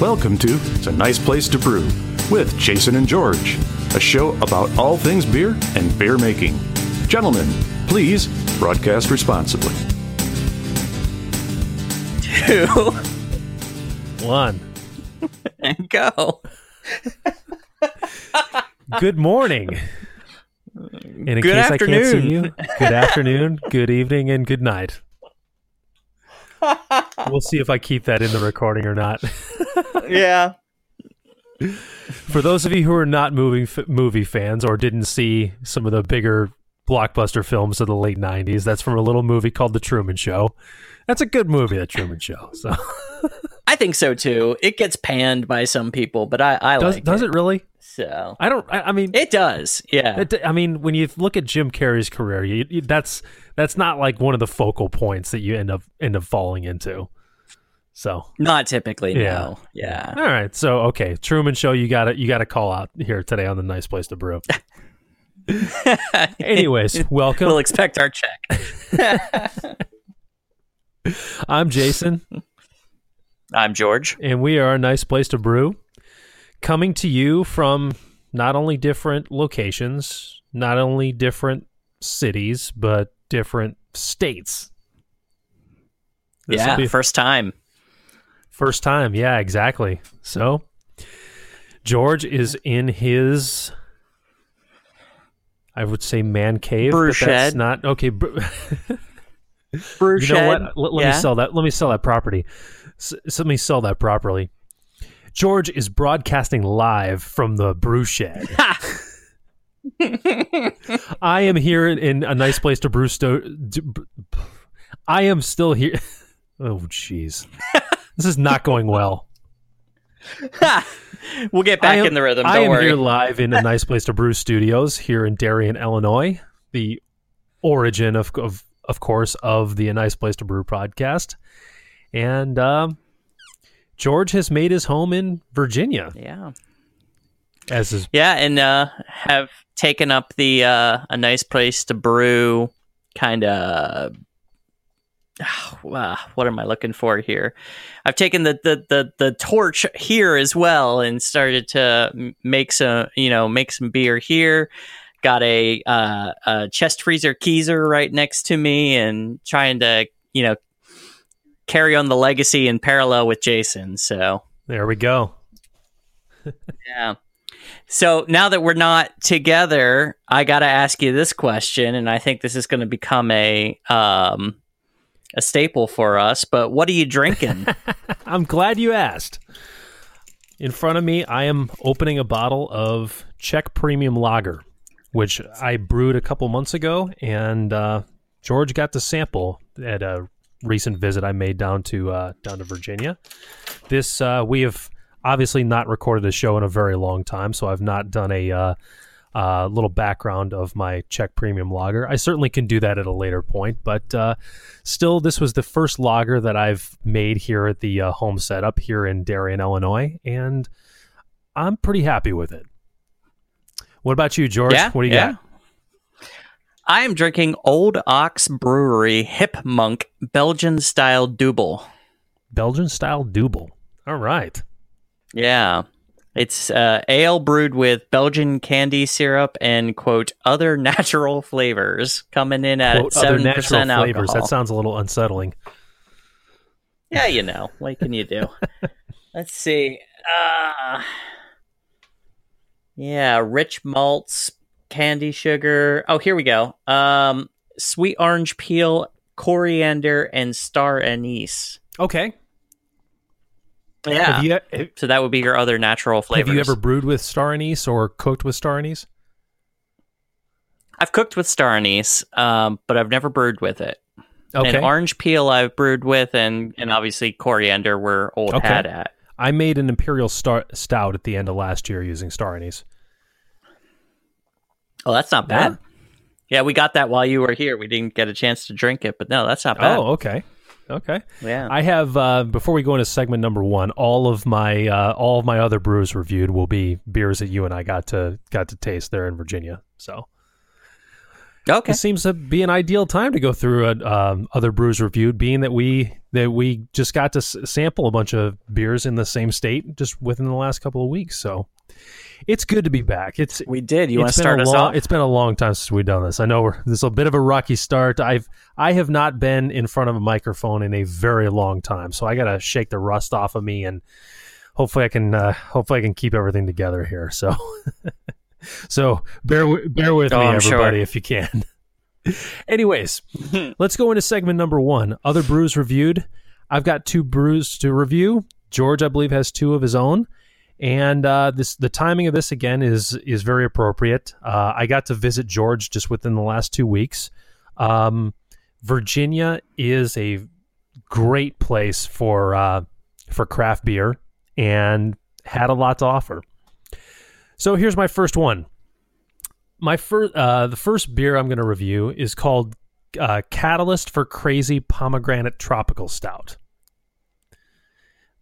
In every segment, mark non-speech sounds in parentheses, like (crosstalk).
Welcome to It's a Nice Place to Brew with Jason and George, a show about all things beer and beer making. Gentlemen, please broadcast responsibly. Two One. and go. Good morning. And in Good case I can't see afternoon. you, good afternoon, good evening, and good night. (laughs) We'll see if I keep that in the recording or not. (laughs) Yeah. For those of you who are not movie f- movie fans or didn't see some of the bigger blockbuster films of the late '90s, that's from a little movie called The Truman Show. That's a good movie, The Truman Show. So (laughs) I think so too. It gets panned by some people, but I, I does like does it. it really? So I don't. I, I mean, it does. Yeah. It, I mean, when you look at Jim Carrey's career, you, you, that's that's not like one of the focal points that you end up end up falling into. So, Not typically, Yeah. no. Yeah. all right. So, okay, Truman Show, you got to you got to call out here today on the Nice Place to Brew. (laughs) Anyways, (laughs) welcome. We'll expect our check. (laughs) I'm Jason, I'm George. and we are a Nice Place to Brew, coming to you from not only different locations, not only different cities, but different states. This'll yeah. be First time. First time, yeah, exactly. So, George is in his, I would say, man cave. Brew but that's. Not okay. br- Brew (laughs) you know what? Let, let yeah. me sell that. Let me sell that property. S- s- let me sell that properly. George is broadcasting live from the brew shed. (laughs) (laughs) I am here in, in a nice place to brew. Sto- I am still here. Oh, jeez. This is not going well. (laughs) we'll get back am- in the rhythm. I Don't am worry. here live in a (laughs) nice place to brew studios here in Darien, Illinois. The origin of of of course of the a nice place to brew podcast, and um, George has made his home in Virginia yeah. as his Yeah, and uh, have taken up the uh, a nice place to brew kind of. (sighs) what am I looking for here? I've taken the, the, the, the torch here as well and started to make some you know make some beer here. Got a, uh, a chest freezer keezer right next to me and trying to you know carry on the legacy in parallel with Jason. So there we go. (laughs) yeah. So now that we're not together, I got to ask you this question, and I think this is going to become a um, a staple for us. But what are you drinking? (laughs) I'm glad you asked. In front of me, I am opening a bottle of Czech Premium Lager, which I brewed a couple months ago, and uh, George got to sample at a recent visit I made down to uh, down to Virginia. This uh, we have obviously not recorded a show in a very long time, so I've not done a uh, little background of my Czech Premium Lager. I certainly can do that at a later point, but uh, still, this was the first lager that I've made here at the uh, home setup here in Darien, Illinois, and I'm pretty happy with it. What about you, George? Yeah, what do you yeah. got? I am drinking Old Ox Brewery Hip Monk Belgian style double. Belgian style double. All right. Yeah. It's uh, ale brewed with Belgian candy syrup and quote other (laughs) natural flavors, coming in at seven percent flavors. alcohol. That sounds a little unsettling. Yeah, you know. What can you do? (laughs) Let's see. Uh, yeah, rich malts, candy sugar. Oh, here we go. Um, sweet orange peel, coriander, and star anise. Okay. Yeah. You have, so that would be your other natural flavors. have you ever brewed with star anise or cooked with star anise? I've cooked with star anise, um, but I've never brewed with it. Okay. And orange peel I've brewed with, and and obviously coriander we're old Okay. hat at. I made an imperial star- stout at the end of last year using star anise. Oh, that's not bad. Yeah, we got that while you were here. We didn't get a chance to drink it, but no, that's not bad. Oh, okay. Okay. yeah. I have uh, before we go into segment number one, all of my uh, all of my other brews reviewed will be beers that you and I got to got to taste there in Virginia. So okay. it seems to be an ideal time to go through a, um, other brews reviewed, being that we that we just got to s- sample a bunch of beers in the same state just within the last couple of weeks. So it's good to be back. It's We did. You want to start us long, off? It's been a long time since we've done this. I know we're, this is a bit of a rocky start. I've I have not been in front of a microphone in a very long time, so I got to shake the rust off of me, and hopefully I can uh, hopefully I can keep everything together here. So (laughs) so bear bear with Oh, me, I'm sure. everybody, if you can. (laughs) Anyways, (laughs) let's go into segment number one. Other brews reviewed. I've got two brews to review. George, I believe, has two of his own, and uh, this the timing of this again is is very appropriate. Uh, I got to visit George just within the last two weeks. Um, Virginia is a great place for uh, for craft beer and had a lot to offer. So here's my first one. My first, uh, the first beer I'm going to review is called uh, Catalyst for Crazy Pomegranate Tropical Stout.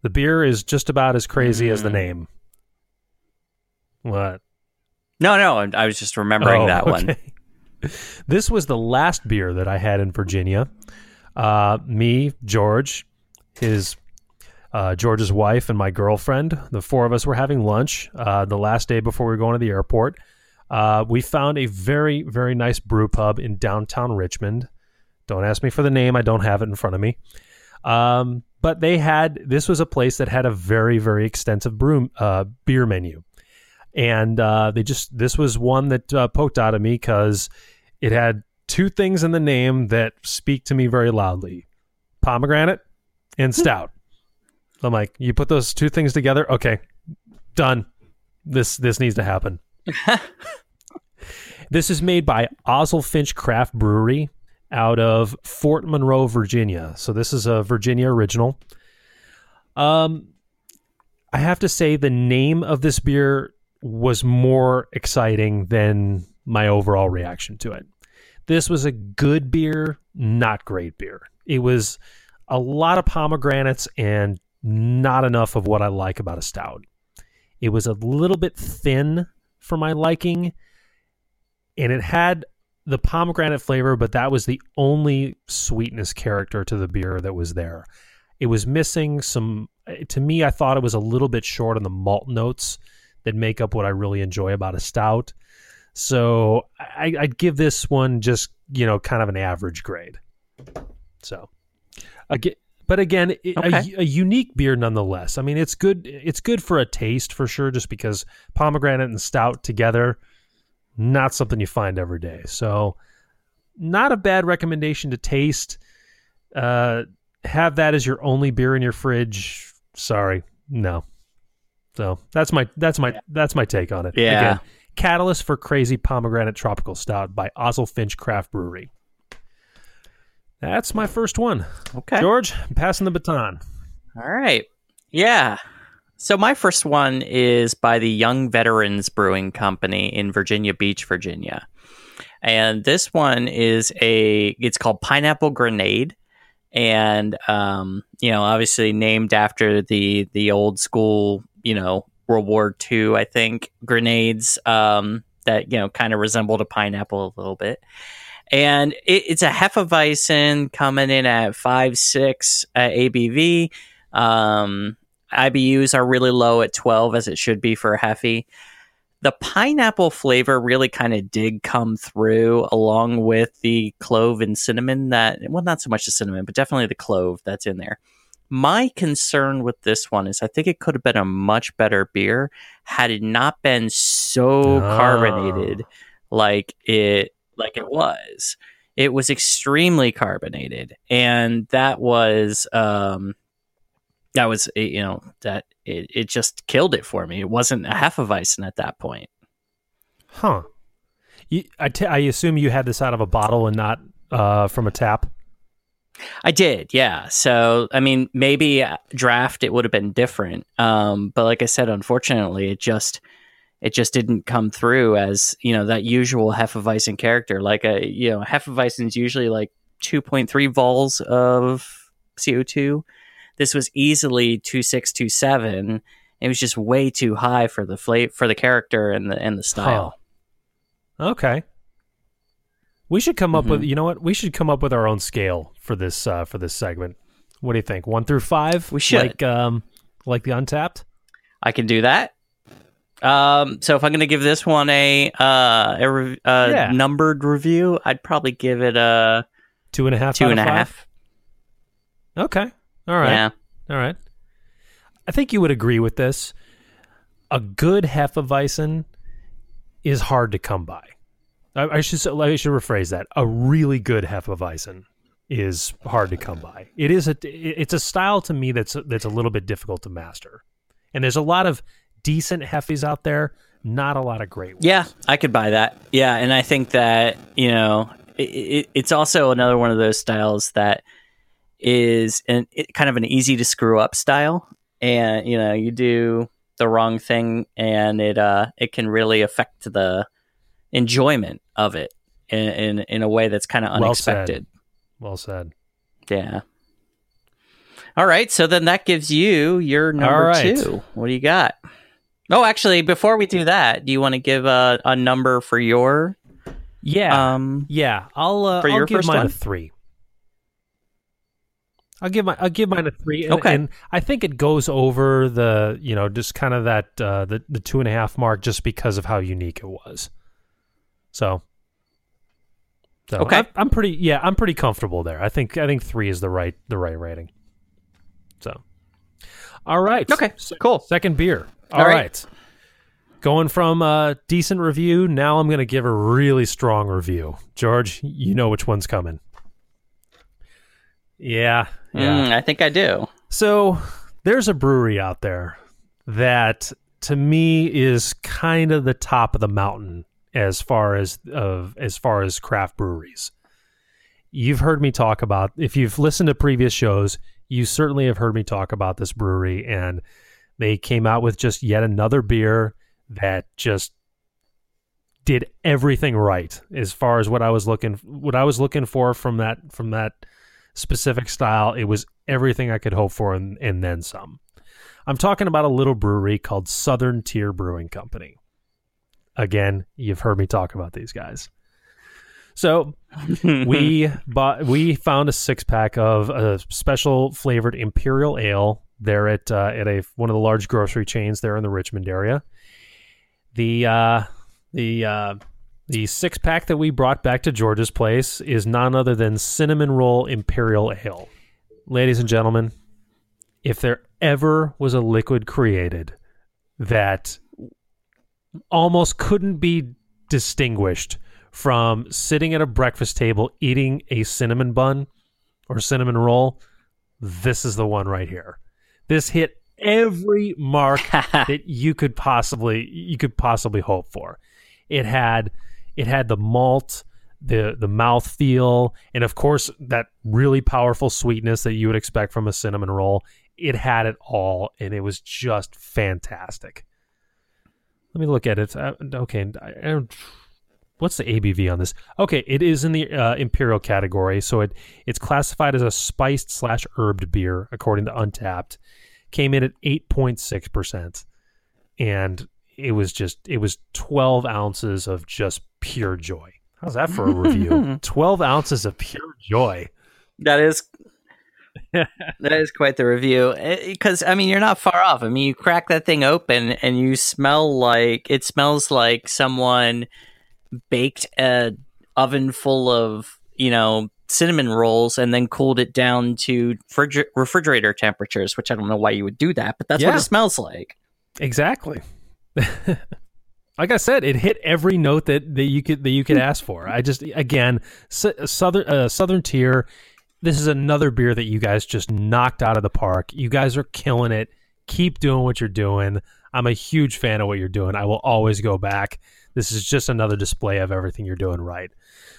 The beer is just about as crazy as the Mm. name. What? no, no. I- was just remembering Oh, that one. (laughs) This was the last beer that I had in Virginia. Uh, me, George, his uh, George's wife, and my girlfriend. The four of us were having lunch uh, the last day before we were going to the airport. Uh, we found a very, very nice brew pub in downtown Richmond. Don't ask me for the name; I don't have it in front of me. Um, but they had this was a place that had a very, very extensive brew uh, beer menu and uh, they just this was one that uh, poked out at me because it had two things in the name that speak to me very loudly: pomegranate and stout. I'm like, you put those two things together, okay, done. This this needs to happen. (laughs) this is made by Oozlefinch Craft Brewery out of Fort Monroe, Virginia. So this is a Virginia original. Um, I have to say the name of this beer was more exciting than my overall reaction to it. This was a good beer, not great beer. It was a lot of pomegranates and not enough of what I like about a stout. It was a little bit thin for my liking, and it had the pomegranate flavor, but that was the only sweetness character to the beer that was there. It was missing some, to me, I thought it was a little bit short on the malt notes that make up what I really enjoy about a stout. So I, I'd give this one just you know kind of an average grade. So again, but again, Okay. a, a unique beer nonetheless. I mean, it's good. It's good for a taste for sure, just because pomegranate and stout together, not something you find every day. So not a bad recommendation to taste. Uh, have that as your only beer in your fridge. Sorry, no. So that's my that's my that's my take on it. Yeah. Again, Catalyst for Crazy Pomegranate Tropical Stout by Oozlefinch Craft Brewery. That's my first one. Okay. George, I'm passing the baton. All right. Yeah. So my first one is by the Young Veterans Brewing Company in Virginia Beach, Virginia. And this one is a it's called Pineapple Grenade and um, you know, obviously named after the the old school, you know, World War II, I think, grenades um that, you know, kind of resembled a pineapple a little bit. And it, it's a Hefeweizen coming in at five six uh, ABV. Um, IBUs are really low at 12, as it should be for a Hefe. The pineapple flavor really kind of did come through along with the clove and cinnamon that, well, not so much the cinnamon, but definitely the clove that's in there. My concern with this one is I think it could have been a much better beer had it not been so Ah. carbonated like it like it was. It was extremely carbonated, and that was um, that was eh, you know that it, it just killed it for me. It wasn't a half of Hefeweizen at that point. Huh. You, I, t- I assume you had this out of a bottle and not uh, from a tap. I did, yeah. So I mean, maybe uh, draft it would have been different, um, but like I said, unfortunately, it just it just didn't come through as you know that usual Hefeweizen character. Like a you know Hefeweizen's usually like two point three vols of CO two. This was easily two six two seven. It was just way too high for the fla- for the character and the and the style. Okay. We should come up Mhm. with you know what? We should come up with our own scale for this uh, for this segment. What do you think? One through five? We should. like um like the Untappd. I can do that. Um, so if I'm going to give this one a uh a, re- a Yeah. numbered review, I'd probably give it a Two and a half. two and a half. Okay. All right. Yeah. All right. I think you would agree with this. A good Hefeweizen is hard to come by. I, I should I should rephrase that. A really good Hefeweizen is hard to come by. It is a it's a style to me that's that's a little bit difficult to master. And there's a lot of decent Hefes out there, not a lot of great ones. Yeah, I could buy that. Yeah, and I think that you know it, it, it's also another one of those styles that is an, it, kind of an easy to screw up style, and you know you do the wrong thing, and it uh it can really affect the enjoyment of it in in, in a way that's kind of Well said. unexpected. Well said. Yeah. All right, so then that gives you your number right. two. What do you got? Oh, actually, before we do that, do you want to give a, a number for your Yeah. um? Yeah, I'll uh, For I'll your give first mine one? a three. I'll give my I'll give mine a three. And, Okay. and I think it goes over the you know just kind of that uh, the the two and a half mark just because of how unique it was. So. So Okay. I, I'm pretty yeah I'm pretty comfortable there. I think I think three is the right the right rating. So. All right. Okay, cool. Second beer. All All right. right. Going from a decent review, now I'm going to give a really strong review. George, you know which one's coming. Yeah. Yeah. Mm, I think I do. So there's a brewery out there that to me is kind of the top of the mountain as far as of as far as craft breweries. You've heard me talk about if you've listened to previous shows, you certainly have heard me talk about this brewery and they came out with just yet another beer that just did everything right as far as what I was looking what I was looking for from that from that specific style. It was everything I could hope for and, and then some. I'm talking about a little brewery called Southern Tier Brewing Company. Again, you've heard me talk about these guys. So (laughs) we bought we found a six pack of a special flavored imperial ale there at uh, at a one of the large grocery chains there in the Richmond area. The uh, the uh, the six pack that we brought back to George's place is none other than cinnamon roll imperial ale. Ladies and gentlemen, if there ever was a liquid created that almost couldn't be distinguished from sitting at a breakfast table eating a cinnamon bun or cinnamon roll, this is the one right here. This hit every mark (laughs) that you could possibly you could possibly hope for. It had it had the malt, the the mouth feel, and of course that really powerful sweetness that you would expect from a cinnamon roll. It had it all, and it was just fantastic. Let me look at it. Uh, okay, I, I what's the ABV on this? Okay, it is in the uh, imperial category, so it it's classified as a spiced slash herbed beer according to Untappd. Came in at eight point six percent, and it was just it was twelve ounces of just pure joy. How's that for a review? (laughs) twelve ounces of pure joy. That is (laughs) that is quite the review. Eh, eh, because I mean, you're not far off. I mean, you crack that thing open and you smell like it smells like someone baked a oven full of you know cinnamon rolls and then cooled it down to refrigerator temperatures. Which I don't know why you would do that, but that's what it smells like. Exactly. (laughs) like I said, it hit every note that, that you could that you could ask for. I just again southern uh, southern tier. This is another beer that you guys just knocked out of the park. You guys are killing it. Keep doing what you're doing. I'm a huge fan of what you're doing. I will always go back. This is just another display of everything you're doing right.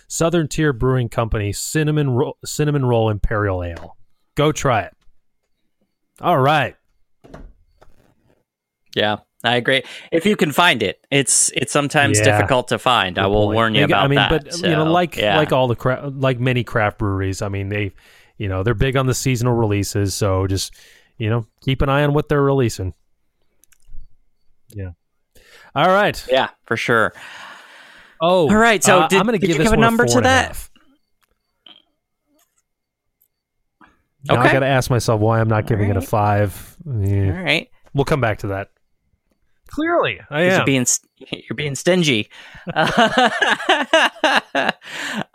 Southern Tier Brewing Company cinnamon roll, cinnamon roll imperial ale. Go try it. All right. Yeah, I agree. If you can find it, it's it's sometimes Yeah. difficult to find. I will point. warn you I- about I mean, that. but you know, like yeah. like all the cra- like many craft breweries, I mean, they, you know, they're big on the seasonal releases. So just you know, keep an eye on what they're releasing. Yeah. All right. yeah, for sure. Oh, All right, so uh, did- I'm going to give you give a number to four and a that? Now I got to ask myself why I'm not giving it a five. Eh, All right. We'll come back to that. Clearly, I am. You're being (laughs) you're being stingy. (laughs)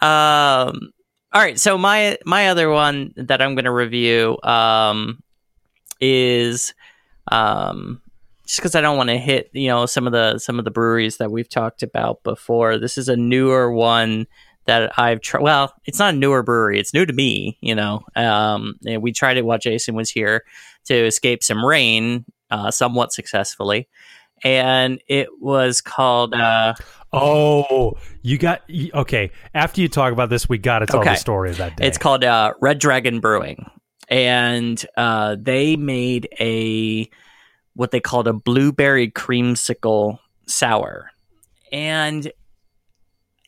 um. All right. So my my other one that I'm going to review um is um just because I don't want to hit you know some of the some of the breweries that we've talked about before. This is a newer one that I've tried. Well, it's not a newer brewery; it's new to me. You know, um, we tried it while Jason was here to escape some rain, uh, somewhat successfully, and it was called. Uh, oh, you got okay. After you talk about this, we got to tell Okay. the story of that day. It's called uh, Red Dragon Brewing, and uh, they made a what they called a blueberry creamsicle sour, and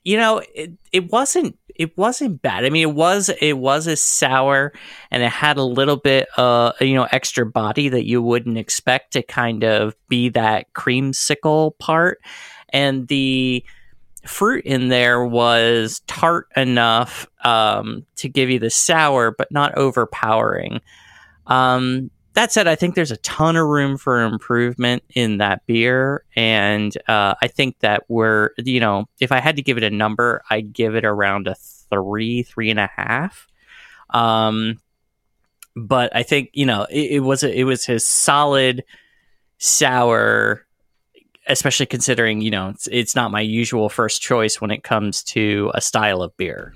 you know it, it wasn't it wasn't bad. I mean, it was it was a sour, and it had a little bit uh you know extra body that you wouldn't expect to kind of be that creamsicle part, and the fruit in there was tart enough um, to give you the sour, but not overpowering. Um, that said, I think there's a ton of room for improvement in that beer, and uh, I think that we're, you know, if I had to give it a number, I'd give it around a three, three and a half. Um, but I think you know it, it was a, it was his solid sour especially considering you know it's, it's not my usual first choice when it comes to a style of beer.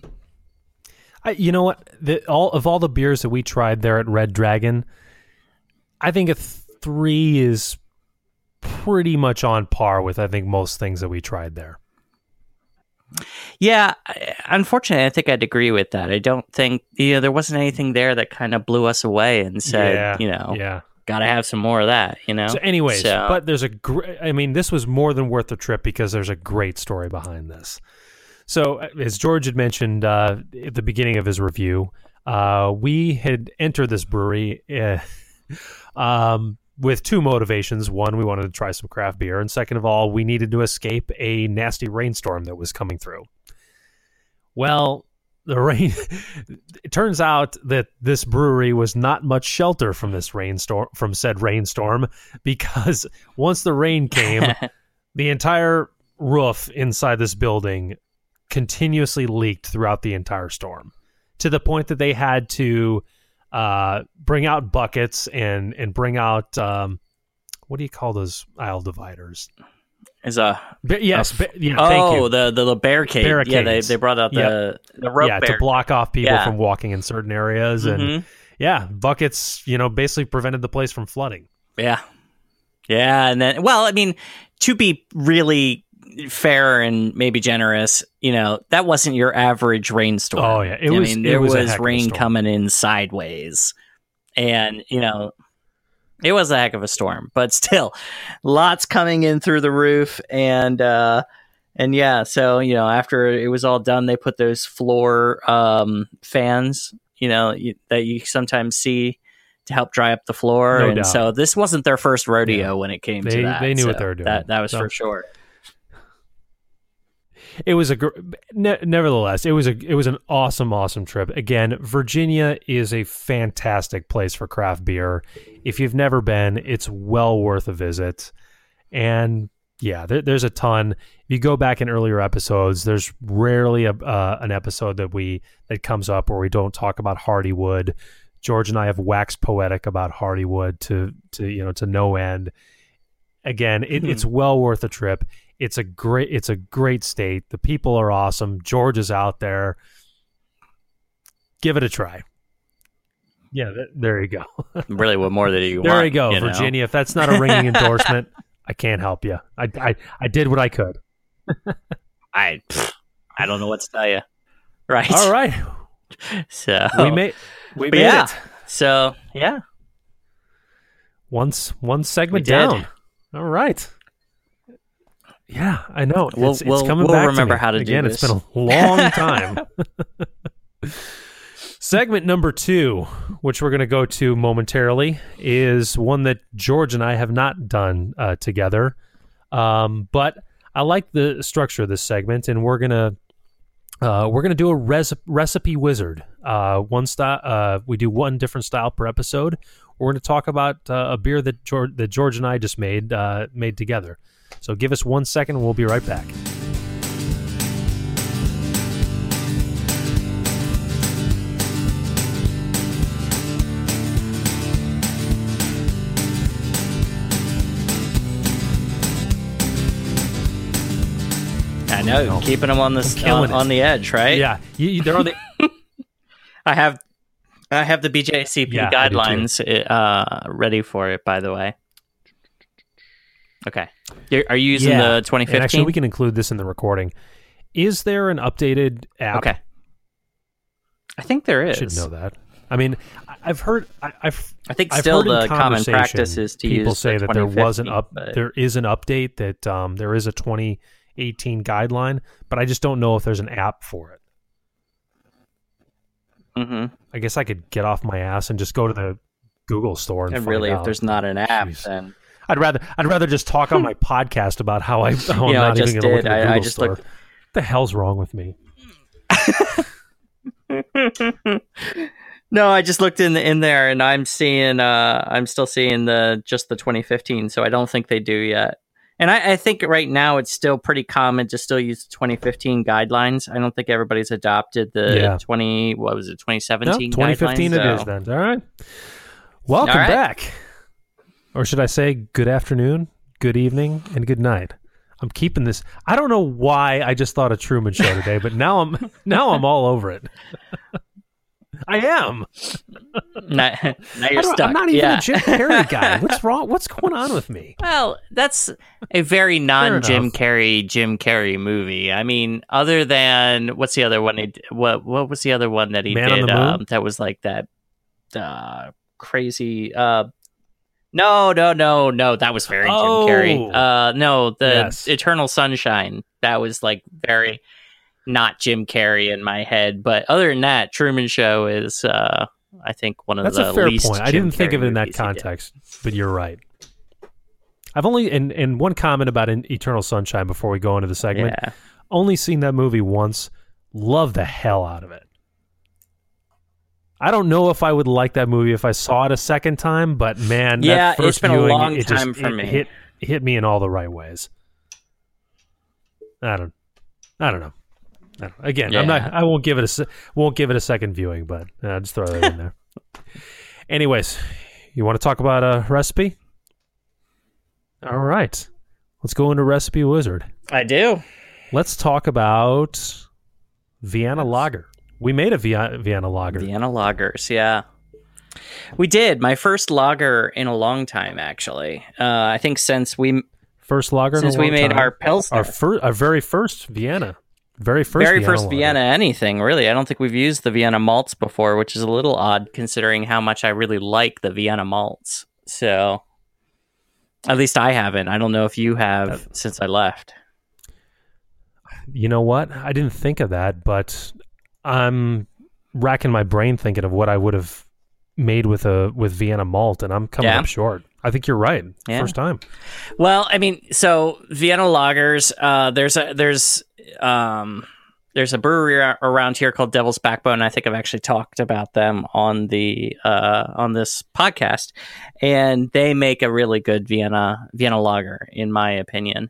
I, you know what? The, all of all the beers that we tried there at Red Dragon, I think a three is pretty much on par with I think most things that we tried there. Yeah, unfortunately, I think I'd agree with that. I don't think you know there wasn't anything there that kind of blew us away and said, yeah, you know, yeah. got to have some more of that. You know. So, anyways, So- but there's a great. I mean, this was more than worth the trip because there's a great story behind this. So, uh, as George had mentioned uh, at the beginning of his review, uh, we had entered this brewery uh, um, with two motivations. One, we wanted to try some craft beer, and second of all, we needed to escape a nasty rainstorm that was coming through. Well, the rain. (laughs) it turns out that this brewery was not much shelter from this rainstorm, from said rainstorm, because once the rain came, (laughs) the entire roof inside this building continuously leaked throughout the entire storm, to the point that they had to uh, bring out buckets and and bring out um, what do you call those aisle dividers? Is a Ba- yes, f- ba- yeah, thank oh you. the the, the barricade. Yeah, they, Barricades. they brought out the the rope yeah, to block off people Yeah. from walking in certain areas, and Mhm. yeah, buckets, you know, basically prevented the place from flooding. Yeah. Yeah. And then, well, I mean, to be really fair and maybe generous, you know, that wasn't your average rainstorm. Oh, yeah. It I was- mean, it there was was, a heck of a rain coming in sideways. And, you know, it was a heck of a storm, but still, lots coming in through the roof. And, uh, and yeah, so, you know, after it was all done, they put those floor um, fans, you know, you, that you sometimes see to help dry up the floor. No and doubt. so this wasn't their first rodeo Yeah. when it came They- to that. they knew what they were doing. That, that was So- for sure. It was a gr- ne- nevertheless, it was a it was an awesome awesome trip. Again, Virginia is a fantastic place for craft beer. If you've never been, it's well worth a visit. And yeah, there, there's a ton. If you go back in earlier episodes, there's rarely a, uh, an episode that we that comes up where we don't talk about Hardywood. George and I have waxed poetic about Hardywood to to you know to no end. Again, it, Hmm. it's well worth a trip. It's a great it's a great state. The people are awesome. George is out there. Give it a try. Yeah, th- there you go. (laughs) Really, what more did you there want? There you go, know? Virginia. If that's not a ringing endorsement, I can't help you. I, I I did what I could. (laughs) I, I don't know what to tell you. Right. All right, (laughs) So we made we made yeah. it. So yeah, Once one segment down. All right. Yeah, I know. We'll- it's, it's we'll- coming we'll back remember to how to do Again, it's this. been a long (laughs) time. Segment number two, which we're going to go to momentarily, is one that George and I have not done uh, together. Um, but I like the structure of this segment, and we're going to Uh, we're gonna do a res- recipe wizard. Uh, one style. Uh, we do one different style per episode. We're gonna talk about uh, a beer that George, that George and I just made uh, made together. So give us one second, and we'll be right back. I know, keeping them on the killing on, on the edge, right? Yeah, you, you- they're on the. (laughs) (laughs) I have I have the BJCP Yeah, I do too. guidelines uh, ready for it. By the way. Okay. You're, you using Yeah. the And 2015? actually, we can include this in the recording. Is there an updated app? okay. I think there is. I should know that. I mean, I've heard. I, I've I think I've still the common practice is to people use say the that there was an up but- there is an update that um, there is a 2018 guideline, but I just don't know if there's an app for it. Mhm. I guess I could get off my ass and just go to the Google store and, And really, if there's not an app, Jeez. then I'd rather I'd rather just talk on (laughs) my podcast about how I how I'm Yeah, I not just even going to look at the I- I Google just store. looked- What the hell's wrong with me? (laughs) no, I just looked in the, in there, and I'm seeing. Uh, I'm still seeing the just the 2015. So I don't think they do yet. And I, I think right now it's still pretty common to still use the 2015 guidelines. I don't think everybody's adopted the Yeah. 20. What was it? No, 2017. 2015 guidelines, it is so- then. All right. Welcome All right. back. Or should I say good afternoon, good evening, and good night? I'm keeping this. I don't know why I just thought of Truman Show today, but now I'm (laughs) now I'm all over it. (laughs) I am. Now, now you're stuck. I'm not even yeah. a Jim Carrey guy. (laughs) What's wrong? What's going on with me? Well, that's a very non Jim. Carrey Jim Carrey movie. I mean, other than what's the other one? He what what was the other one that he Man did? Um, that was like that uh, crazy. Uh, no, no, no, no. That was very Oh. Jim Carrey. Uh, no, the Yes. Eternal Sunshine. That was like very not Jim Carrey in my head. But other than that, Truman Show is. Uh, I think one of That's the a fair least point. I didn't think of it in that movies he did. context, but you're right. I've only and and one comment about in Eternal Sunshine before we go into the segment. Yeah. Only seen that movie once. Love the hell out of it. I don't know if I would like that movie if I saw it a second time, but man, that Yeah, first it's been a long it just- time for it me. Hit hit me in all the right ways. I don't, I don't know. I don't, again, I'm not. I won't give it a won't give it a second viewing, but uh, just throw that in there. (laughs) Anyways, you want to talk about a recipe? All right, let's go into recipe wizard. I do. Let's talk about Vienna Lager. We made a Vienna, Vienna Lager. Vienna lagers, yeah. We did my first lager in a long time, actually. Uh, I think since we First lager in since a we long made time. our pilsner, our fir- our very first Vienna, very first very Vienna first lager. Vienna anything really. I don't think we've used the Vienna malts before, which is a little odd considering how much I really like the Vienna malts. So, at least I haven't. I don't know if you have since I left. You know what? I didn't think of that, but I'm racking my brain thinking of what I would have made with a with Vienna malt, and I'm coming Yeah. up short. I think you're right. Yeah. First time. Well, I mean, so Vienna lagers. Uh, there's a there's um there's a brewery around here called Devil's Backbone. I think I've actually talked about them on the uh, on this podcast, and they make a really good Vienna Vienna lager, in my opinion.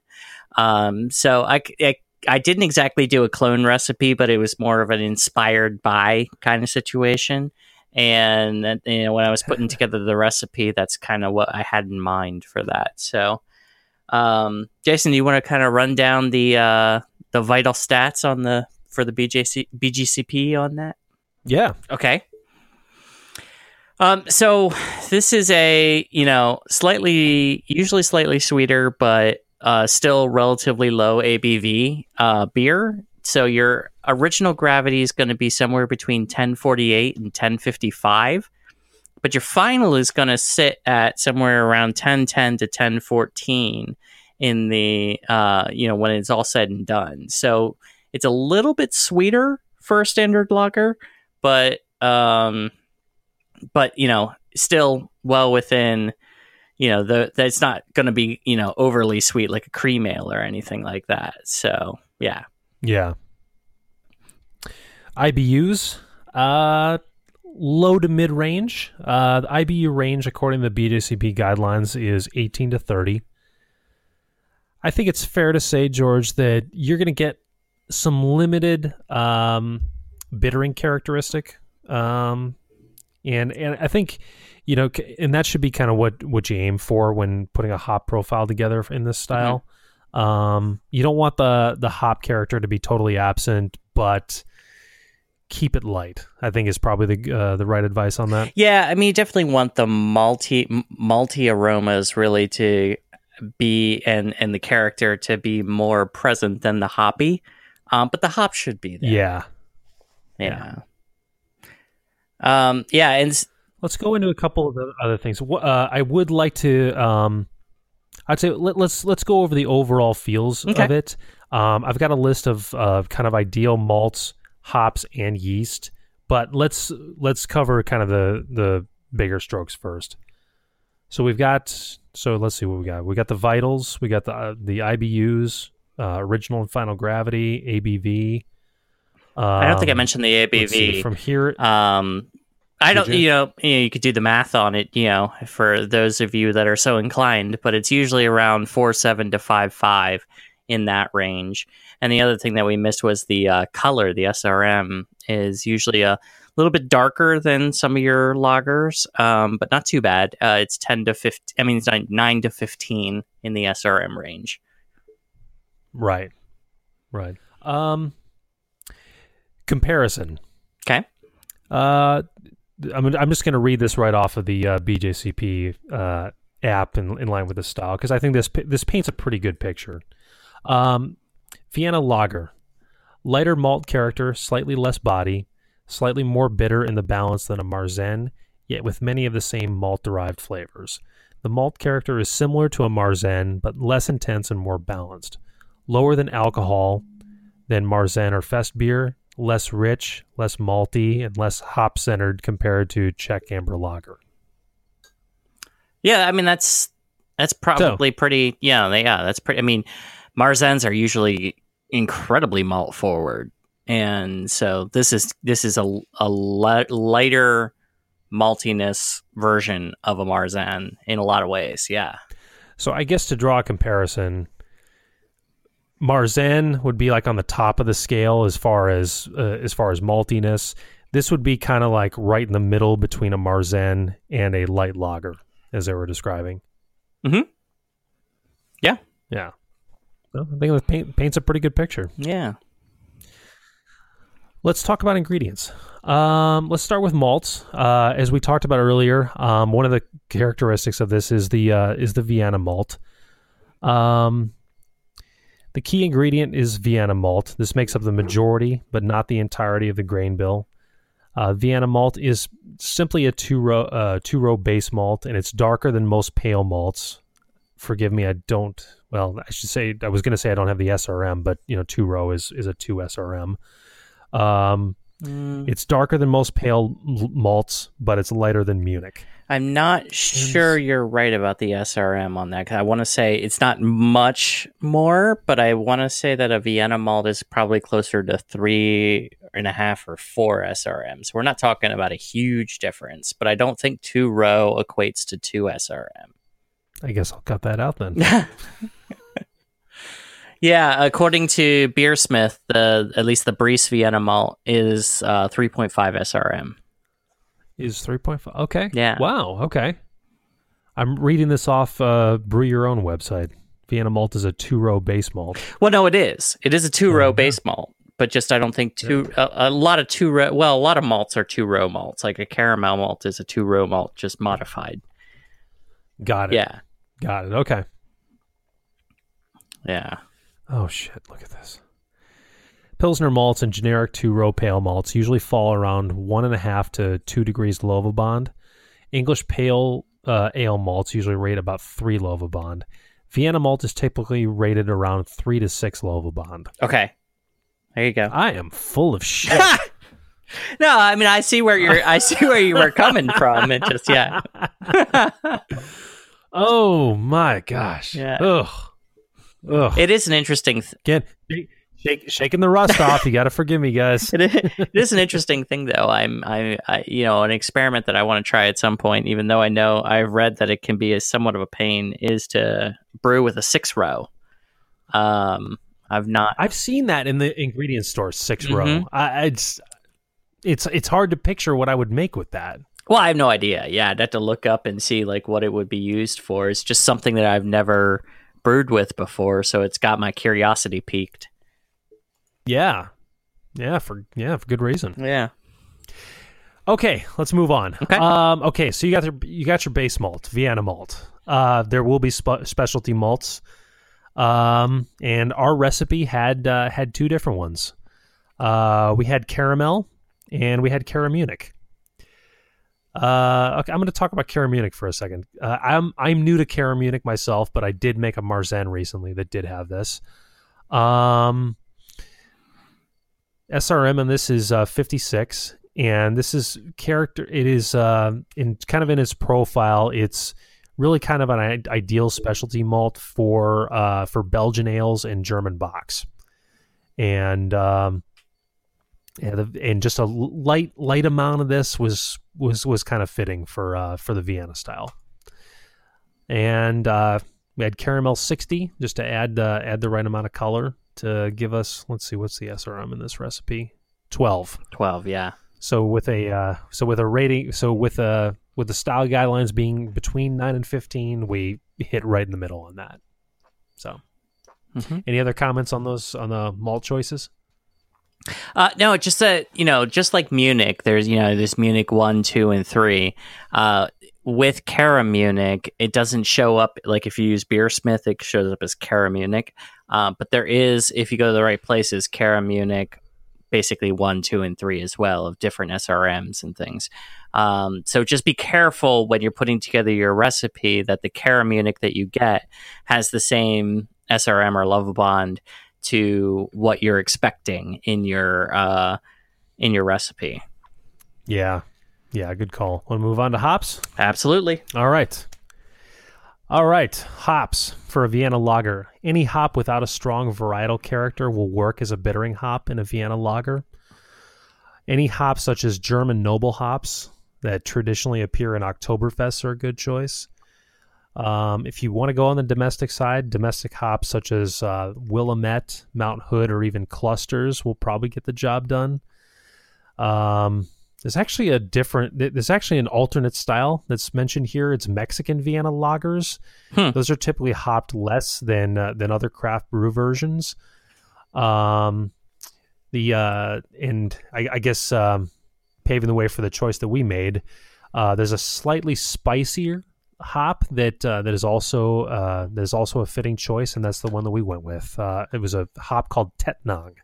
Um, so I, I I didn't exactly do a clone recipe, but it was more of an inspired by kind of situation. And you know, when I was putting (laughs) together the recipe, that's kind of what I had in mind for that. So, um, Jason, do you want to kind of run down the uh, the vital stats on the for the BJC BGCP on that? Yeah. Okay. Um, so this is a you know slightly usually slightly sweeter, but uh, still relatively low ABV uh, beer. So your original gravity is going to be somewhere between 1048 and 1055, but your final is going to sit at somewhere around 1010 to 1014 in the uh, you know when it's all said and done. So it's a little bit sweeter for a standard lager, but um, but you know, still well within. You know, the that's not going to be you know overly sweet like a cream ale or anything like that. So yeah, Yeah. IBUs, uh, low to mid range. Uh, the IBU range, according to the BJCP guidelines, is 18 to 30. I think it's fair to say, George, that you're going to get some limited um, bittering characteristic, um, and and I think you know, and that should be kind of what what you aim for when putting a hop profile together in this style. Mm-hmm. Um, you don't want the the hop character to be totally absent, but keep it light. I think is probably the uh, the right advice on that. Yeah, I mean, you definitely want the malty malty aromas really to be and and the character to be more present than the hoppy. Um, but the hop should be there. Yeah. Yeah. yeah. Um, yeah, and let's go into a couple of the other things. Uh, I would like to. Um, I'd say let, us let's, let's go over the overall feels okay. of it. Um, I've got a list of uh, kind of ideal malts, hops, and yeast, but let's let's cover kind of the the bigger strokes first. So we've got so let's see what we got. We got the vitals, we got the uh, the IBUs, uh, original and final gravity, ABV. Um, I don't think I um, mentioned the ABV from here. Um, I don't, you? you? know, you know, you could do the math on it, you know, for those of you that are so inclined, but it's usually around four seven to five five in that range. And the other thing that we missed was the uh, color. The SRM is usually a little bit darker than some of your lagers, um, but not too bad. Uh, it's ten to fifteen. I mean, it's nine, nine to fifteen in the SRM range. Right, right. Um, comparison. Okay. Uh, I'm, I'm just going to read this right off of the uh, BJCP uh, app in, in line with the style because I think this this paints a pretty good picture. Um, Vienna Lager, lighter malt character, slightly less body, slightly more bitter in the balance than a Marzen, yet with many of the same malt derived flavors. The malt character is similar to a Marzen, but less intense and more balanced. Lower than alcohol than Marzen or Fest beer, less rich, less malty, and less hop centered compared to Czech Amber Lager. Yeah, I mean that's that's probably so, pretty. Yeah, yeah, that's pretty. I mean, Marzens are usually incredibly malt forward, and so this is this is a a lighter maltiness version of a Marzen in a lot of ways. Yeah. So I guess to draw a comparison, Marzen would be like on the top of the scale as far as uh, as far as maltiness. This would be kind of like right in the middle between a Marzen and a light lager, as they were describing. Hmm. Yeah. Yeah. Well, I think it paint, paints a pretty good picture. Yeah. Let's talk about ingredients. Um, let's start with malts. Uh, as we talked about earlier, um, one of the characteristics of this is the uh, is the Vienna malt. Um, the key ingredient is Vienna malt. This makes up the majority, but not the entirety of the grain bill. Uh, Vienna malt is simply a two row uh, two row base malt, and it's darker than most pale malts. Forgive me, I don't. Well, I should say I was going to say I don't have the SRM, but you know, two row is is a two SRM. Um, mm. It's darker than most pale malts, but it's lighter than Munich. I'm not sure you're right about the SRM on that. I want to say it's not much more, but I want to say that a Vienna malt is probably closer to three and a half or four SRMs. We're not talking about a huge difference, but I don't think two row equates to two SRM. I guess I'll cut that out then. (laughs) yeah, according to Beersmith, the at least the Briess Vienna malt is uh, 3.5 SRM is 3.5. Okay. Yeah. Wow. Okay. I'm reading this off uh, Brew Your Own website. Vienna malt is a two row base malt. Well, no, it is. It is a two row uh-huh. base malt, but just I don't think two yeah. a, a, lot of two row. Well, a lot of malts are two row malts. Like a caramel malt is a two row malt, just modified. Got it. Yeah. Got it. Okay. Yeah. Oh shit! Look at this. Pilsner malts and generic two row pale malts usually fall around one and a half to two degrees Lovibond. English pale uh, ale malts usually rate about three Lovibond. Vienna malt is typically rated around three to six Lovibond. Okay, there you go. I am full of shit. (laughs) no, I mean I see where you're. I see where you were coming from. It just yeah. (laughs) oh my gosh. Yeah. Ugh. Ugh. It is an interesting. Th- Again, Shake, shaking the rust off. You got to forgive me, guys. (laughs) it, is, it is an interesting thing, though. I'm, I, I, you know, an experiment that I want to try at some point. Even though I know I've read that it can be a somewhat of a pain, is to brew with a six row. Um, I've not. I've seen that in the ingredient store, 6 row. Mm-hmm. I, it's it's it's hard to picture what I would make with that. Well, I have no idea. Yeah, I'd have to look up and see like what it would be used for. It's just something that I've never brewed with before, so it's got my curiosity piqued. Yeah, yeah, for yeah, for good reason. Yeah. Okay, let's move on. Okay. Um, okay, so you got your you got your base malt, Vienna malt. Uh, there will be spe- specialty malts, um, and our recipe had uh, had two different ones. Uh, we had caramel and we had Cara Munich. Uh, okay, I'm going to talk about Cara Munich for a second. Uh, I'm I'm new to Cara Munich myself, but I did make a Marzen recently that did have this. Um, SRM and this is uh, 56, and this is character. It is uh, in kind of in its profile. It's really kind of an ideal specialty malt for uh, for Belgian ales and German bocks, and um, the, and just a light light amount of this was was was kind of fitting for uh, for the Vienna style. And uh, we had caramel sixty just to add add the right amount of color to give us. Let's see, what's the SRM in this recipe? Twelve. Twelve, yeah. So with a uh, so with a rating, so with a with the style guidelines being between nine and fifteen, we hit right in the middle on that. So, mm-hmm. any other comments on those on the malt choices? Uh, no, just that you know, just like Munich, there's you know, this Munich one, two, and three. Uh, with Cara Munich, it doesn't show up like if you use Beersmith, it shows up as Cara Munich. Uh, but there is, if you go to the right places, Cara Munich, basically one, two, and three as well of different SRMs and things. Um, so just be careful when you're putting together your recipe that the Cara Munich that you get has the same SRM or Lovibond to what you're expecting in your uh, in your recipe. Yeah, yeah, good call. Want to move on to hops? Absolutely. All right. All right, hops for a Vienna lager. Any hop without a strong varietal character will work as a bittering hop in a Vienna lager. Any hops such as German noble hops that traditionally appear in Oktoberfest are a good choice. Um, if you want to go on the domestic side, domestic hops such as uh, Willamette, Mount Hood, or even Clusters will probably get the job done. Um, there's actually a different, there's actually an alternate style that's mentioned here. It's Mexican Vienna lagers. Hmm. Those are typically hopped less than uh, than other craft brew versions. Um, the uh, and I, I guess um, paving the way for the choice that we made. Uh, there's a slightly spicier hop that uh, that is also uh, that is also a fitting choice, and that's the one that we went with. Uh, it was a hop called Tettnang.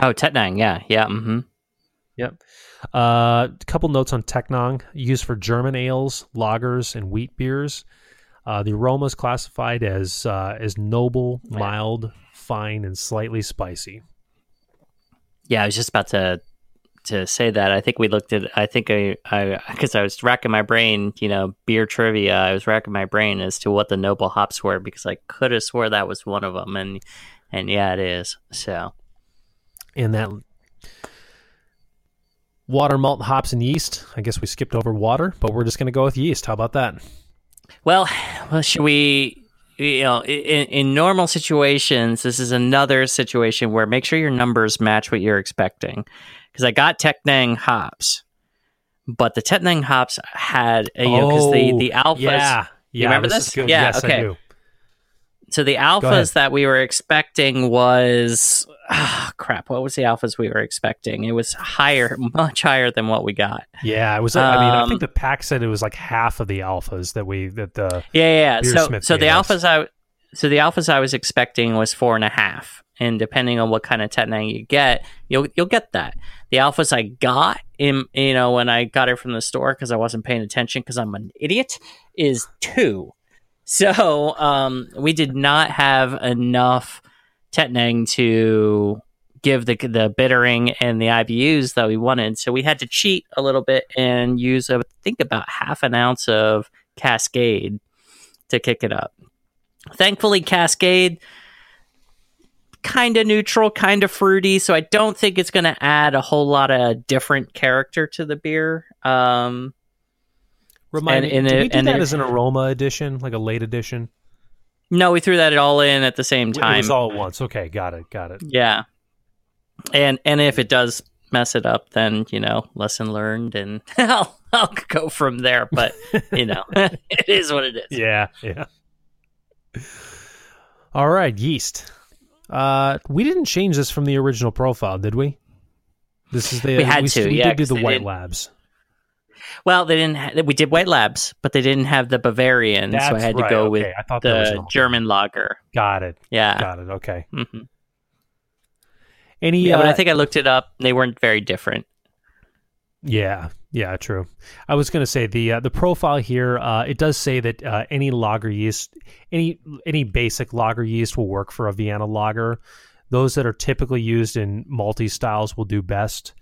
Oh, Tettnang, yeah, yeah. Mm-hmm. Yep. A uh, couple notes on Tettnang, used for German ales, lagers, and wheat beers. Uh, the aroma is classified as uh, as noble, mild, fine, and slightly spicy. Yeah, I was just about to to say that. I think we looked at. I think I, I, because I was racking my brain. You know, beer trivia. I was racking my brain as to what the noble hops were because I could have swore that was one of them, and and yeah, it is. So, and that water, malt, hops, and yeast. I guess we skipped over water, but we're just going to go with yeast. How about that? Well, well, should we? You know, in, in normal situations, this is another situation where make sure your numbers match what you're expecting because I got Tettnang hops, but the Tettnang hops had you know because the the oh, alphas. Yeah, yeah. remember this? Yeah. Yes, okay. So the alphas that we were expecting was oh, crap. What was the alphas we were expecting? It was higher, much higher than what we got. Yeah, it was. Um, I mean, I think um, the pack said it was like half of the alphas that we that the yeah yeah. So so the alphas I so the alphas I was expecting was four and a half and depending on what kind of Tettnang you get, you'll you'll get that. The alphas I got in you know when I got it from the store because I wasn't paying attention because I'm an idiot is two. So um, we did not have enough Tettnang to give the the bittering and the IBUs that we wanted. So we had to cheat a little bit and use I think about half an ounce of Cascade to kick it up. Thankfully, Cascade kind of neutral, kind of fruity. So I don't think it's going to add a whole lot of different character to the beer. Um, Remind And- me, and did we it- do and that it- as an aroma edition, like a late edition? no, we threw that all in at the same time. It was all at once. Okay, got it, got it. Yeah. And and if it does mess it up, then you know, lesson learned, and (laughs) I'll I'll go from there. But you know, (laughs) it is what it is. Yeah, yeah. All right, yeast. Uh, we didn't change this from the original profile, did we? This is the We had to, We yeah, did do the white labs. Well, they didn't. Ha- we did White Labs, but they didn't have the Bavarian, so I That's had to go okay. with I thought the German lager. Got it. Yeah. Got it. Okay. hmm Any? Yeah, but uh, I think I looked it up. They weren't very different. Yeah, yeah, true. I was going to say the uh, the profile here. Uh, it does say that uh, any lager yeast, any any basic lager yeast will work for a Vienna lager. Those that are typically used in malty styles will do best.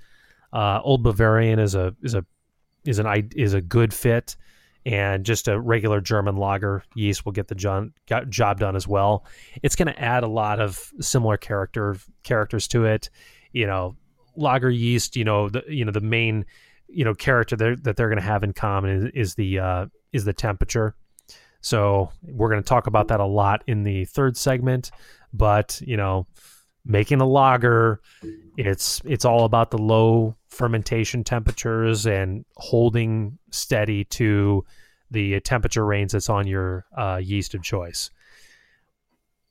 Uh, Old Bavarian is a is a is an is a good fit, and just a regular German lager yeast will get the job done as well. It's going to add a lot of similar character characters to it. You know, lager yeast. You know, the you know the main you know character that they're going to have in common is, is the uh, is the temperature. So we're going to talk about that a lot in the third segment. But you know, making a lager, it's it's all about the low fermentation temperatures and holding steady to the temperature range that's on your uh, yeast of choice.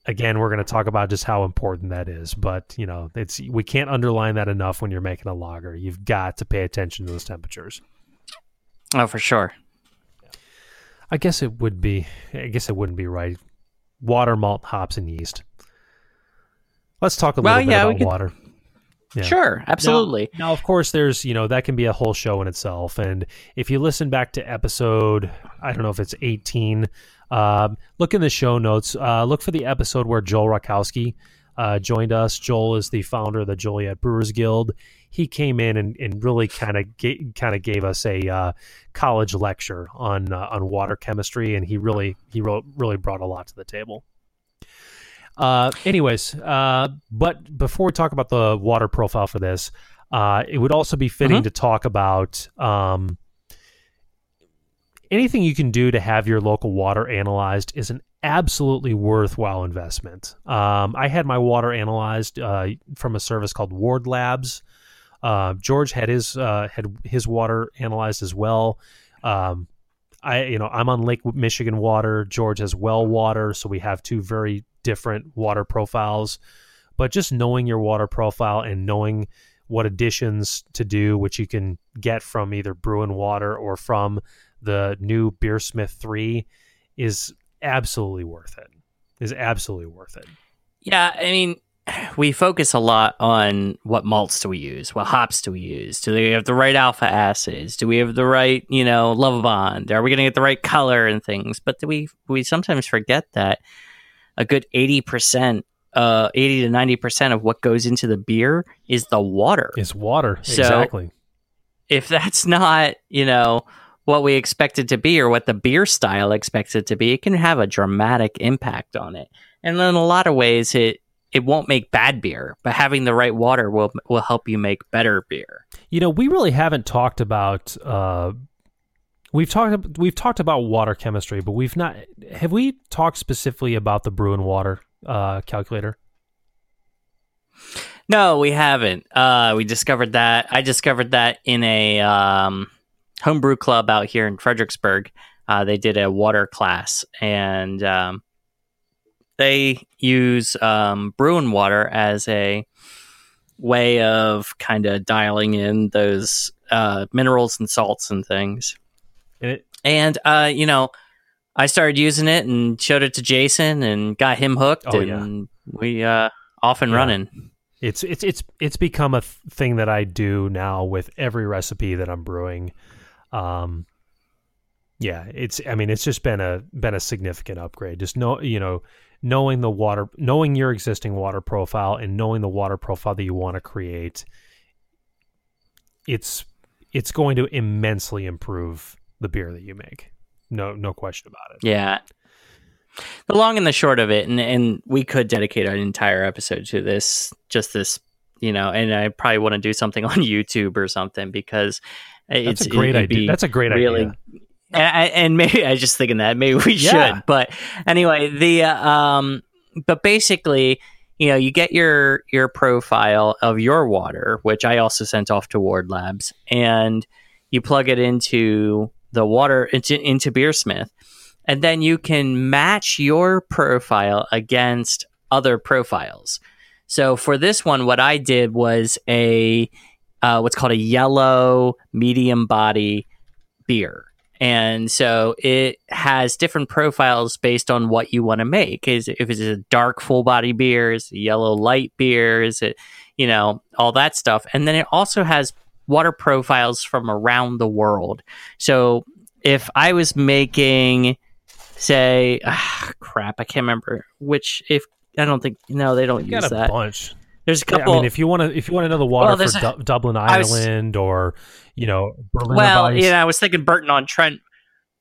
Again, we're going to talk about just how important that is, but you know, it's we can't underline that enough when you're making a lager. You've got to pay attention to those temperatures. Oh, for sure. I guess it would be. I guess it wouldn't be right. Water, malt, hops, and yeast. Let's talk a Well, little bit yeah, about could- water. Yeah. Sure, absolutely. Now, of course, there's you know that can be a whole show in itself, and if you listen back to episode, I don't know if it's 18. Um, look in the show notes. Uh, look for the episode where Joel Rakowski uh, joined us. Joel is the founder of the Joliet Brewers Guild. He came in and, and really kind of ga- kind of gave us a uh, college lecture on uh, on water chemistry, and he really he wrote, really brought a lot to the table. Uh, anyways, uh, but before we talk about the water profile for this, uh, it would also be fitting Mhm. to talk about um, anything you can do to have your local water analyzed is an absolutely worthwhile investment. Um, I had my water analyzed uh, from a service called Ward Labs. Uh, George had his uh, had his water analyzed as well. Um, I you know I'm on Lake Michigan water. George has well water, so we have two very different water profiles. But just knowing your water profile and knowing what additions to do, which you can get from either Bru'n Water or from the new Beersmith Three, is absolutely worth it. Is absolutely worth it. Yeah, I mean, we focus a lot on what malts do we use, what hops do we use, do they have the right alpha acids, do we have the right, you know, Lovibond, are we going to get the right color and things? But do we we sometimes forget that a good eighty percent, uh, eighty to ninety percent of what goes into the beer is the water. Is water So- exactly? if that's not, you know, what we expect it to be or what the beer style expects it to be, it can have a dramatic impact on it. And in a lot of ways it it won't make bad beer, but having the right water will will help you make better beer. You know, we really haven't talked about. Uh, we've talked. We've talked about water chemistry, but we've not. Have we talked specifically about the Bru'n water uh, calculator? No, we haven't. Uh, we discovered that. I discovered that in a um, homebrew club out here in Fredericksburg. Uh, they did a water class, and um, they use um, Bru'n water as a way of kind of dialing in those uh, minerals and salts and things. And it, And uh, you know, I started using it and showed it to Jason and got him hooked, Oh, yeah. and we uh, off and Yeah. running. it's it's it's it's become a th- thing that I do now with every recipe that I'm brewing. Um, yeah, it's. I mean, it's just been a been a significant upgrade. Just know, you know, knowing the water, knowing your existing water profile, and knowing the water profile that you want to create. It's it's going to immensely improve the beer that you make. No, no question about it. Yeah. the long and the short of it, and and we could dedicate an entire episode to this, just this, you know, and I probably want to do something (laughs) on YouTube or something because That's it's a great idea. That's a great really. idea. And, and maybe I was just thinking that maybe we Yeah. should, but anyway, the uh, um, but basically, you know, you get your your profile of your water, which I also sent off to Ward Labs, and you plug it into the water into into Beersmith, and then you can match your profile against other profiles. So for this one, what I did was a uh, what's called a yellow medium body beer. And so it has different profiles based on what you want to make. Is if it's a dark full body beer, is yellow light beer, is it, you know, all that stuff. And then it also has water profiles from around the world. So if I was making, say, ah, crap, I can't remember which. If I don't think no, they don't You use got a that. bunch. There's a Yeah, couple. I mean, if you want to, if you want another water Well, for Du- Dublin I was- Island or you know Berliner well, Weiss, yeah, I was thinking Burton on Trent,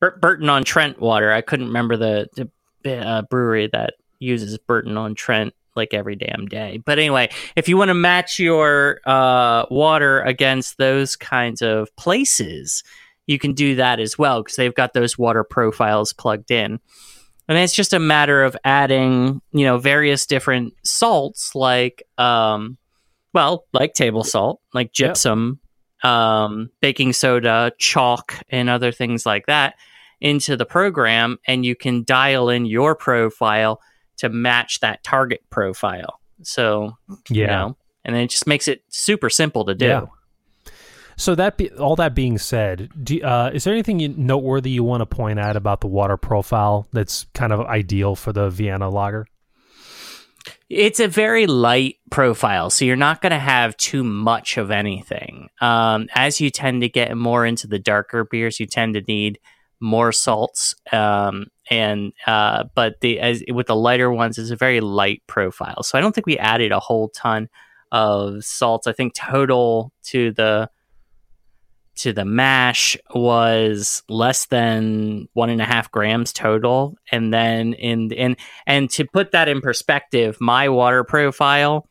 Bur- Burton on Trent water. I couldn't remember the, the uh, brewery that uses Burton on Trent like every damn day. But anyway, if you want to match your uh, water against those kinds of places, you can do that as well because they've got those water profiles plugged in. And it's just a matter of adding, you know, various different salts like, um, well, like table salt, like Yep. gypsum, um, baking soda, chalk, and other things like that into the program, and you can dial in your profile to match that target profile. So, yeah. you know, and it just makes it super simple to do. Yeah. So that be, all that being said, do, uh, is there anything you, noteworthy you want to point out about the water profile that's kind of ideal for the Vienna lager? It's a very light profile, so you're not going to have too much of anything. Um, as you tend to get more into the darker beers, you tend to need more salts. Um, and uh, but the as with the lighter ones, it's a very light profile. So I don't think we added a whole ton of salts. I think total to the to the mash was less than one and a half grams total, and then in in and to put that in perspective, my water profile,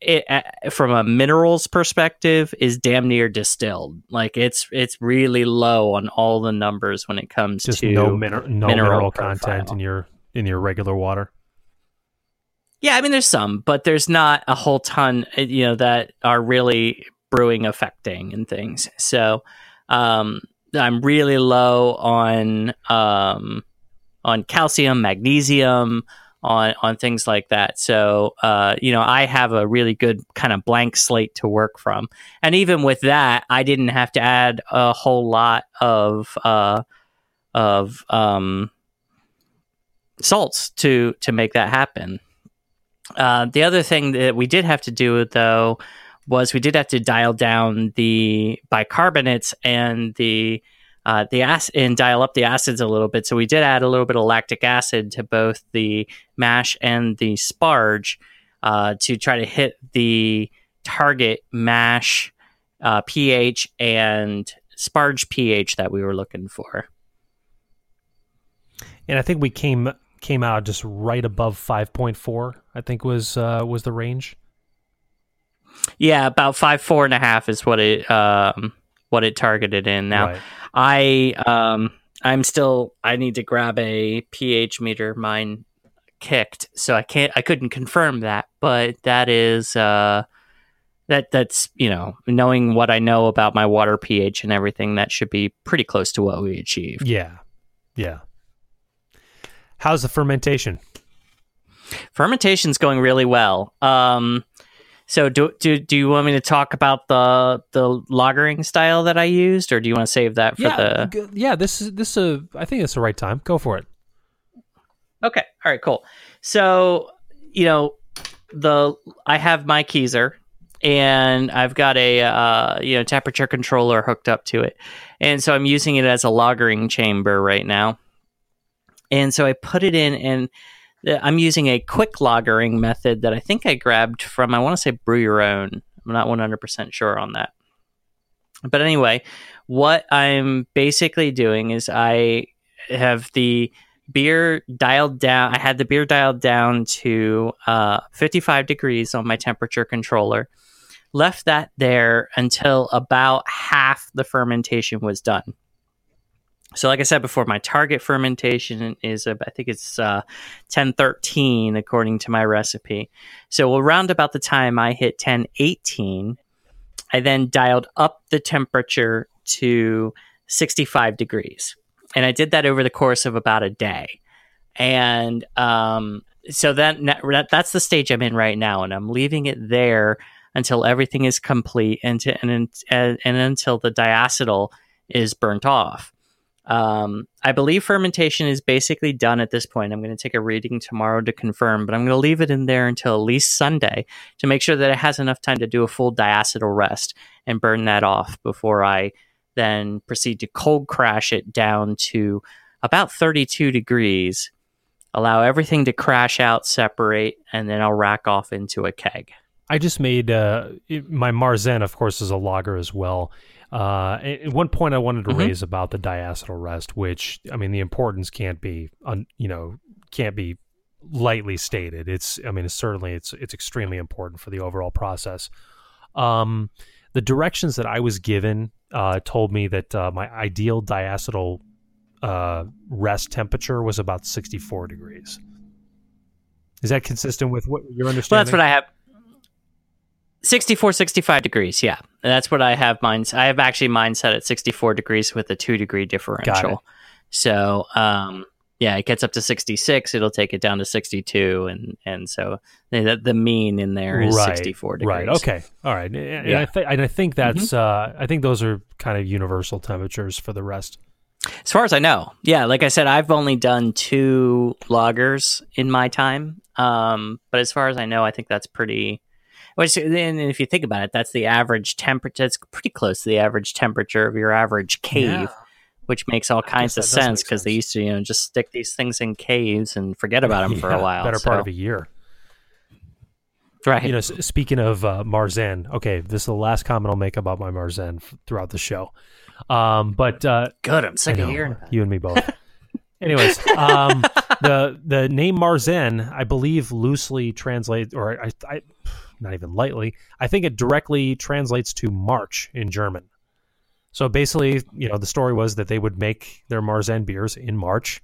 it, uh, from a minerals perspective, is damn near distilled. Like it's it's really low on all the numbers when it comes Just to no, miner- no mineral mineral, content in your in your regular water. Yeah, I mean, there's some, but there's not a whole ton, uh, you know, that are really brewing affecting and things. So, um, I'm really low on um, on calcium, magnesium, on on things like that. So, uh, you know, I have a really good kind of blank slate to work from, and even with that, I didn't have to add a whole lot of uh, of um, salts to to make that happen. Uh, the other thing that we did have to do, though, was we did have to dial down the bicarbonates and the uh, the acid and dial up the acids a little bit. So we did add a little bit of lactic acid to both the mash and the sparge uh, to try to hit the target mash uh, pH and sparge pH that we were looking for. And I think we came came out just right above 5.4 i think was uh, was the range Yeah, about five four and a half is what it um, what it targeted in. Now Right. I um, I'm still I need to grab a pH meter. Mine kicked, so I can't I couldn't confirm that, but that is uh, that that's you know knowing what I know about my water pH and everything, that should be pretty close to what we achieved. yeah yeah how's the fermentation Fermentation's going really well. Um, so do, do do you want me to talk about the the lagering style that I used, or do you want to save that for yeah the? g- yeah this is this is a, i think it's the right time go for it Okay, all right, cool. So you know the I have my Keezer, and I've got a uh, you know temperature controller hooked up to it, and so I'm using it as a lagering chamber right now. And so I put it in, and I'm using a quick lagering method that I think I grabbed from I want to say Brew Your Own. I'm not 100% sure on that. But anyway, what I'm basically doing is I have the beer dialed down. I had the beer dialed down to uh, 55 degrees on my temperature controller. Left that there until about half the fermentation was done. So, like I said before, my target fermentation is, uh, I think it's uh, 1013 according to my recipe. So, around about the time I hit 1018, I then dialed up the temperature to 65 degrees. And I did that over the course of about a day. And um, so then that, that's the stage I'm in right now. And I'm leaving it there until everything is complete and, to, and, and, and until the diacetyl is burnt off. Um, I believe fermentation is basically done at this point. I'm going to take a reading tomorrow to confirm, but I'm going to leave it in there until at least Sunday to make sure that it has enough time to do a full diacetyl rest and burn that off before I then proceed to cold crash it down to about 32 degrees, allow everything to crash out, separate, and then I'll rack off into a keg. I just made uh, my Marzen, of course, is a lager as well. Uh, at one point, I wanted to mm-hmm. raise about the diacetyl rest, which I mean, the importance can't be, un, you know, can't be lightly stated. It's, I mean, it's certainly it's it's extremely important for the overall process. Um, the directions that I was given uh, told me that uh, my ideal diacetyl uh, rest temperature was about 64 degrees. Is that consistent with what you're understanding? Well, that's what I have. 64, 65 degrees. Yeah. That's what I have mine. I have actually mine set at 64 degrees with a two degree differential. So, um, yeah, it gets up to 66. It'll take it down to 62. And, and so the, the mean in there is right, 64 degrees. Right. Okay. All right. And, yeah. I, th- and I think that's, mm-hmm. uh, I think those are kind of universal temperatures for the rest. As far as I know. Yeah. Like I said, I've only done two lagers in my time. Um, but as far as I know, I think that's pretty, which, and if you think about it, that's the average temperature. That's pretty close to the average temperature of your average cave, yeah. which makes all kinds of sense because they used to, you know, just stick these things in caves and forget about them yeah, (laughs) for a while. Better so. part of a year. Right. You know, speaking of uh, Marzen, okay, this is the last comment I'll make about my Marzen f- throughout the show. Um, but uh, good, I'm sick of hearing you and me both. (laughs) Anyways, um, the the name Marzen, I believe, loosely translates, or I, I not even lightly. I think it directly translates to March in German. So basically, you know, the story was that they would make their Marzen beers in March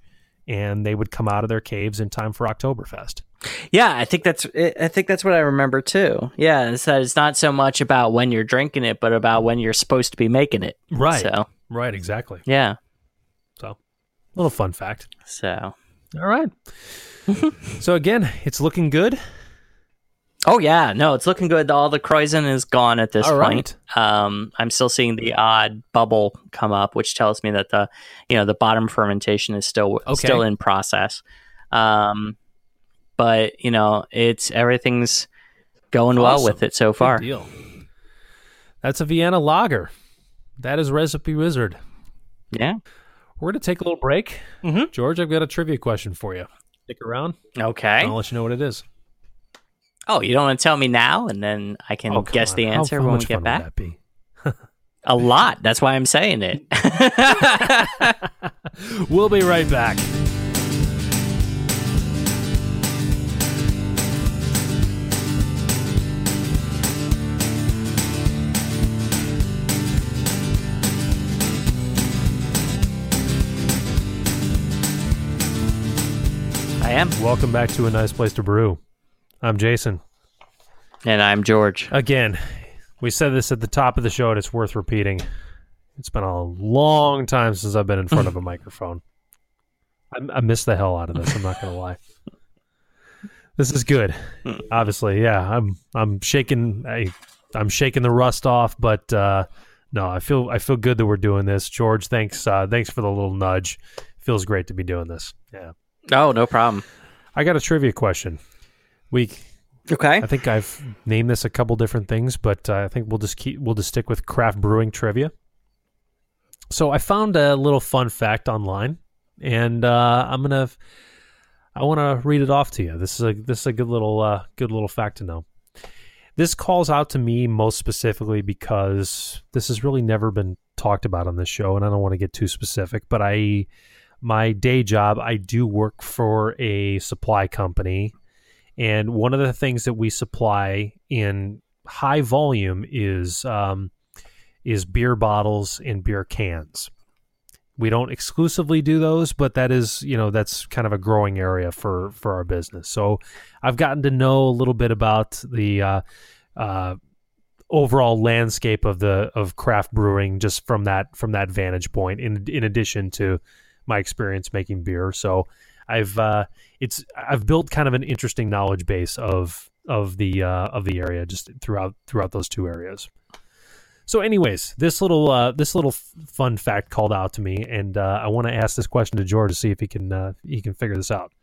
and they would come out of their caves in time for Oktoberfest. Yeah, I think that's I think that's what I remember too. Yeah, it's that it's not so much about when you're drinking it, but about when you're supposed to be making it. Right. So right, exactly. Yeah. So, little fun fact. So, all right. (laughs) so again, it's looking good. Oh yeah, no, it's looking good. All the Krausen is gone at this All point. Right. Um, I'm still seeing the odd bubble come up, which tells me that the you know the bottom fermentation is still okay. still in process. Um, but you know, it's everything's going awesome. well with it so far. deal. That's a Vienna lager. That is Recipe Wizard. Yeah. We're going to take a little break. Mm-hmm. George, I've got a trivia question for you. Stick around. Okay. I'll let you know what it is. Oh, you don't want to tell me now, and then I can oh, guess on. the answer how, when we get back. a lot. That's why I'm saying it. (laughs) (laughs) we'll be right back. I am. Welcome back to a nice place to brew. I'm Jason. And I'm George. Again, we said this at the top of the show, and it's worth repeating. It's been a long time since I've been in front of a (laughs) microphone. I, I miss the hell out of this. I'm not going to lie. This is good. Obviously, yeah. I'm I'm shaking. I I'm shaking the rust off, but uh, no, I feel I feel good that we're doing this. George, thanks uh, thanks for the little nudge. Feels great to be doing this. Yeah. Oh, no problem. I got a trivia question week. Okay. I think I've named this a couple different things, but uh, I think we'll just keep we'll just stick with craft brewing trivia. So I found a little fun fact online, and uh, I'm gonna I want to read it off to you. This is a this is a good little uh, good little fact to know. This calls out to me most specifically because this has really never been talked about on this show, and I don't want to get too specific, but I my day job, I do work for a supply company. And one of the things that we supply in high volume is um, is beer bottles and beer cans. We don't exclusively do those, but that is, you know, that's kind of a growing area for for our business. So I've gotten to know a little bit about the uh, uh, overall landscape of the of craft brewing just from that from that vantage point. In in addition to my experience making beer, so I've uh, it's I've built kind of an interesting knowledge base of of the uh, of the area just throughout throughout those two areas. So, anyways, this little uh, this little fun fact called out to me, and uh, I want to ask this question to George to see if he can uh, he can figure this out.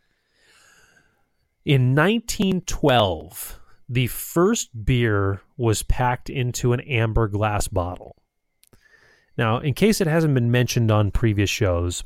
In 1912, the first beer was packed into an amber glass bottle. Now, in case it hasn't been mentioned on previous shows,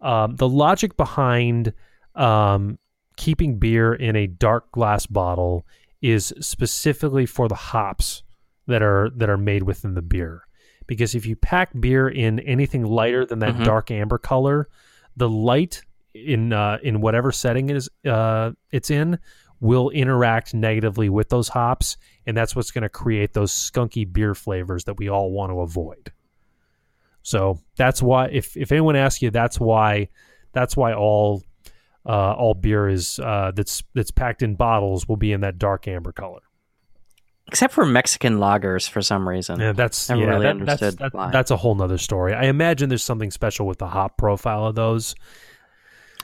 um, the logic behind um, keeping beer in a dark glass bottle is specifically for the hops that are that are made within the beer. Because if you pack beer in anything lighter than that Mhm. dark amber color, the light in uh, in whatever setting it is uh, it's in will interact negatively with those hops, and that's what's going to create those skunky beer flavors that we all want to avoid. So that's why, if if anyone asks you, that's why that's why all uh, all beer is uh, that's that's packed in bottles will be in that dark amber color. Except for Mexican lagers for some reason. Yeah, that's Never yeah, really that- that's that- that's a whole nother story. I imagine there's something special with the hop profile of those.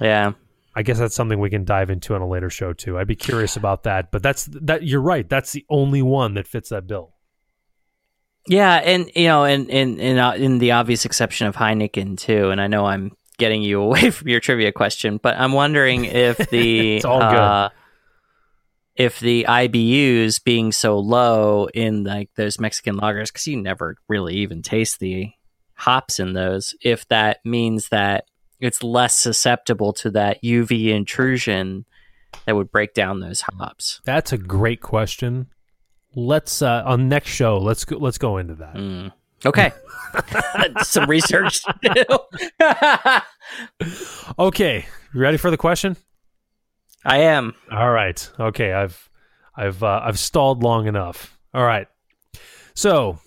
Yeah. I guess that's something we can dive into on a later show too. I'd be curious about that, but that's that. You're right. That's the only one that fits that bill. Yeah, and you know, and in in uh, in the obvious exception of Heineken too, and I know I'm getting you (laughs) away from your trivia question, but I'm wondering if the (laughs) It's all good. uh, if the IBUs being so low in like those Mexican lagers, because you never really even taste the hops in those, if that means that it's less susceptible to that UV intrusion that would break down those hops. That's a great question. Let's uh, on next show. Let's go, let's go into that. Mm. Okay, (laughs) some research to do. (laughs) Okay, you ready for the question? I am. All right. Okay, I've I've uh, I've stalled long enough. All right. So,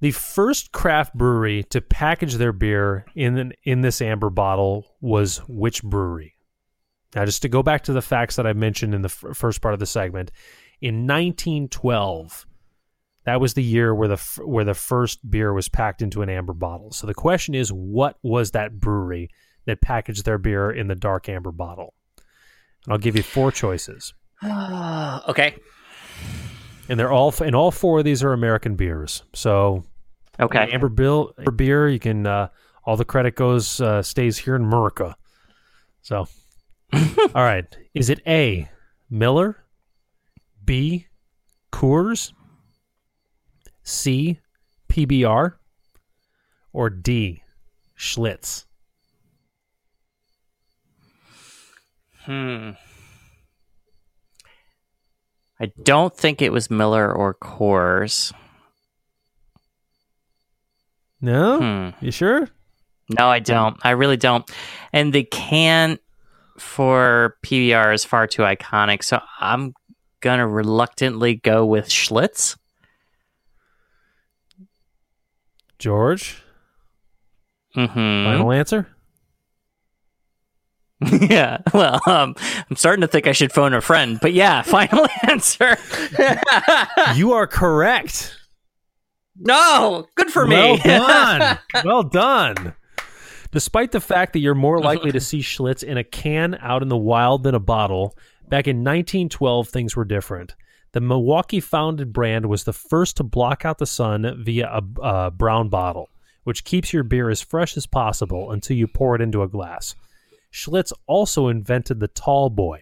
the first craft brewery to package their beer in an, in this amber bottle was which brewery? Now, just to go back to the facts that I mentioned in the f- first part of the segment, in 1912, that was the year where the where the first beer was packed into an amber bottle. So the question is, what was that brewery that packaged their beer in the dark amber bottle? And I'll give you four choices, (sighs) okay. and they're all and all four of these are American beers. So Okay. amber bill amber beer, you can uh, all the credit goes uh, stays here in America. So, (laughs) all right, is it A. Miller, B. Coors, C. PBR, or D. Schlitz? Hmm. I don't think it was Miller or Coors. No, Hmm. you sure? No, I don't. I really don't. And the can for PBR is far too iconic, so I'm gonna reluctantly go with Schlitz. George, Mm-hmm. final answer. (laughs) yeah. Well, um, I'm starting to think I should phone a friend, but yeah, (laughs) final answer. (laughs) you are correct. no, good for me. Well done. well done. Despite the fact that you're more likely to see Schlitz in a can out in the wild than a bottle, back in 1912 things were different. The Milwaukee founded brand was the first to block out the sun via a, a brown bottle, which keeps your beer as fresh as possible until you pour it into a glass. Schlitz also invented the tall boy,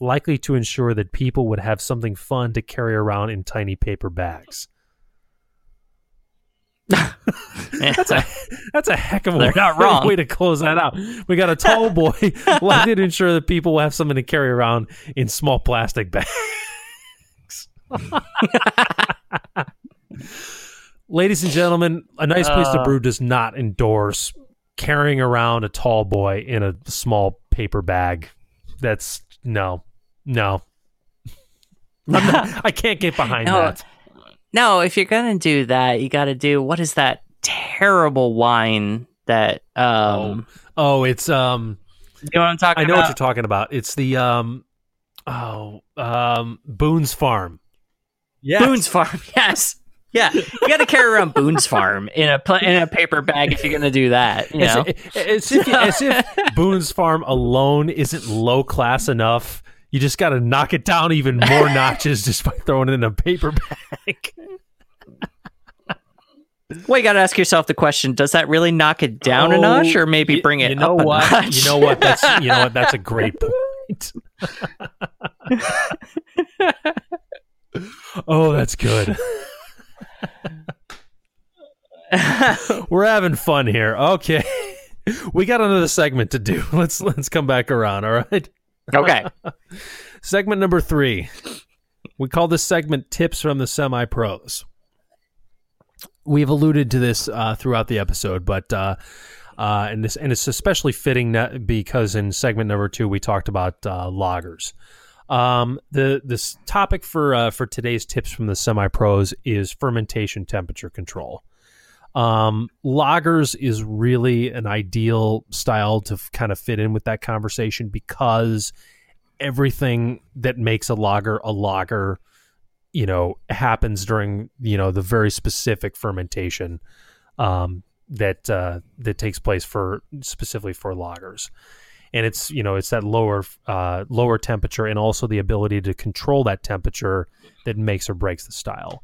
likely to ensure that people would have something fun to carry around in tiny paper bags. That's a that's a heck of a They're not wrong. way to close that out. We got a tall boy (laughs) likely to ensure that people have something to carry around in small plastic bags. (laughs) Ladies and gentlemen, a nice place to Uh. brew does not endorse carrying around a tall boy in a small paper bag. That's no, no. (laughs) Not, I can't get behind No. that. No, if you're gonna do that, you got to do what is that terrible wine that um Oh, it's um. you know what I'm talking I know about? what you're talking about. It's the um. Oh, um, Boone's Farm. Yeah, Boone's Farm. (laughs) Yes. Yeah, you got to carry around Boone's Farm in a pla in a paper bag if you're gonna do that. You know, As, as if, as if (laughs) Boone's Farm alone isn't low class enough. You just got to knock it down even more (laughs) notches just by throwing it in a paper bag. (laughs) well, you got to ask yourself the question: Does that really knock it down a Oh, notch, or maybe bring it you know a what? notch? You know what? That's you know what? That's a great (laughs) point. oh, that's good. We're having fun here. Okay. We got another segment to do. Let's let's come back around, all right? Okay. (laughs) Segment number 3. We call this segment tips from the semi pros. We've alluded to this uh, throughout the episode, but uh, uh, and this and it's especially fitting because in segment number two we talked about uh, lagers. Um, the this topic for uh, for today's tips from the semi pros is fermentation temperature control. Um, lagers is really an ideal style to f- kind of fit in with that conversation because everything that makes a lager a lager, you know, happens during you know the very specific fermentation um, that uh, that takes place for specifically for lagers. And it's you know it's that lower uh, lower temperature and also the ability to control that temperature that makes or breaks the style.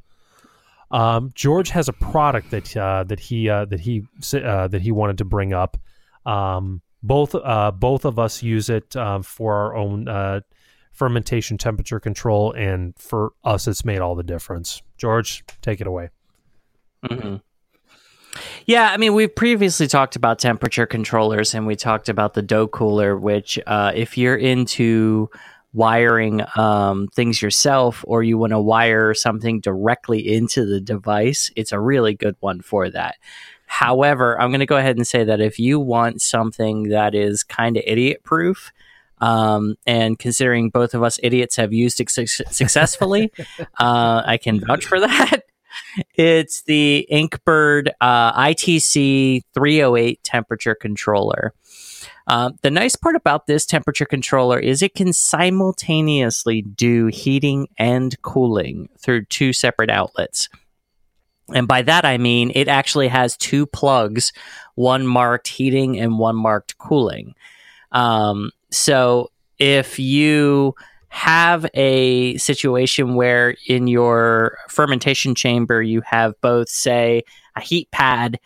Um, George has a product that uh, that he uh, that he uh, that he wanted to bring up. Um, both uh, both of us use it uh, for our own uh, fermentation temperature control, and for us, it's made all the difference. George, take it away. hmm Yeah, I mean, we've previously talked about temperature controllers and we talked about the dough cooler, which, uh, if you're into wiring um, things yourself or you want to wire something directly into the device, it's a really good one for that. However, I'm going to go ahead and say that if you want something that is kind of idiot proof, um, and considering both of us idiots have used it suc successfully, (laughs) uh, I can vouch for that. It's the Inkbird uh, ITC 308 temperature controller. Uh, the nice part about this temperature controller is it can simultaneously do heating and cooling through two separate outlets. And by that I mean it actually has two plugs, one marked heating and one marked cooling. Um, so if you have a situation where in your fermentation chamber you have both, say, a heat pad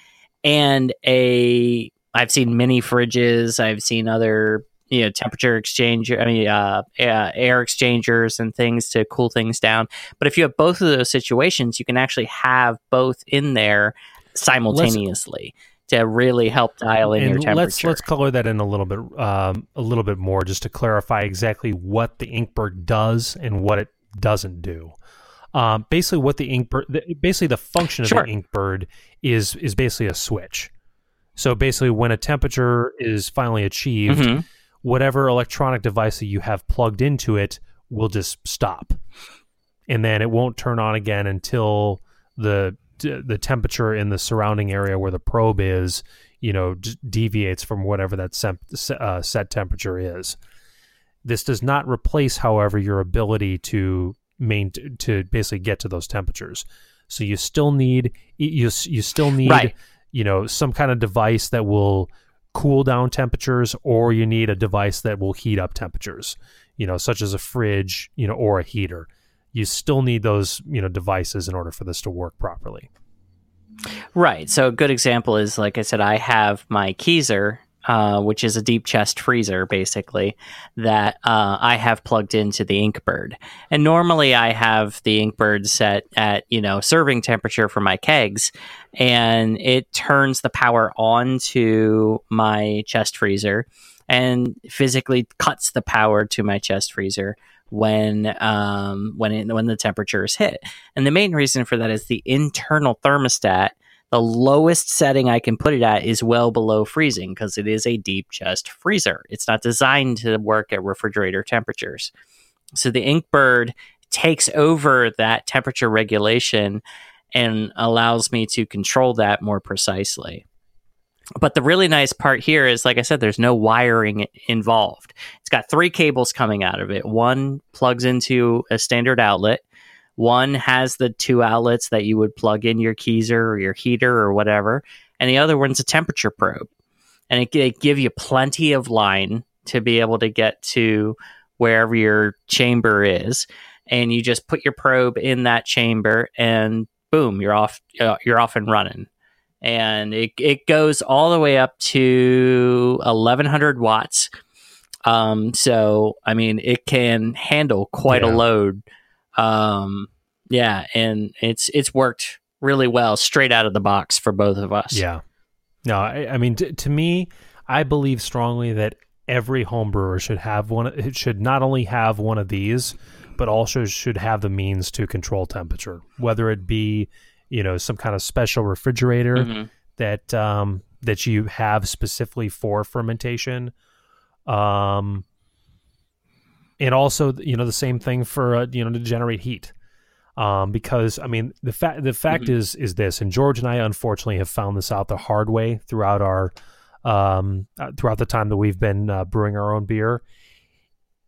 and a I've seen mini fridges, I've seen other you know temperature exchange i mean uh, uh, air exchangers and things to cool things down but if you have both of those situations you can actually have both in there simultaneously to really help dial in your temperature let's let's color that in a little bit um, a little bit more just to clarify exactly what the Inkbird does and what it doesn't do. Um, basically, what the Inkbird basically the function of Sure. the Inkbird is is basically a switch. So basically, when a temperature is finally achieved, Mhm. whatever electronic device that you have plugged into it will just stop, and then it won't turn on again until the the temperature in the surrounding area where the probe is, you know, d- deviates from whatever that sem- uh, set temperature is. This does not replace, however, your ability to main to basically get to those temperatures. So you still need you you still need Right. You know some kind of device that will cool down temperatures, or you need a device that will heat up temperatures. You know, such as a fridge, you know, or a heater. You still need those you know devices in order for this to work properly. Right. So a good example is, like I said, I have my Keezer, uh, which is a deep chest freezer, basically, that uh, I have plugged into the Inkbird. And normally I have the Inkbird set at, you know, serving temperature for my kegs, and it turns the power on to my chest freezer and physically cuts the power to my chest freezer when um when it, when the temperature is hit. And the main reason for that is the internal thermostat The lowest setting I can put it at is well below freezing because it is a deep chest freezer. It's not designed to work at refrigerator temperatures. So the Inkbird takes over that temperature regulation and allows me to control that more precisely. But the really nice part here is, like I said, there's no wiring involved. It's got three cables coming out of it. One plugs into a standard outlet. One has the two outlets that you would plug in your Keezer or your heater or whatever, and the other one's a temperature probe. And it, it give you plenty of line to be able to get to wherever your chamber is, and you just put your probe in that chamber, and boom, you're off. Uh, you're off and running and it, it goes all the way up to 1100 watts. Um, so I mean, it can handle quite Yeah. a load. Um, yeah, and it's it's worked really well straight out of the box for both of us. Yeah. No, I, I mean, t- to me, I believe strongly that every home brewer should have one. It should not only have one of these, but also should have the means to control temperature, whether it be, you know, some kind of special refrigerator Mhm. that um, that you have specifically for fermentation, um, and also you know the same thing for uh, you know to generate heat. Um, because I mean the fact the fact Mhm. is is this, and George and I unfortunately have found this out the hard way throughout our um, uh, throughout the time that we've been uh, brewing our own beer.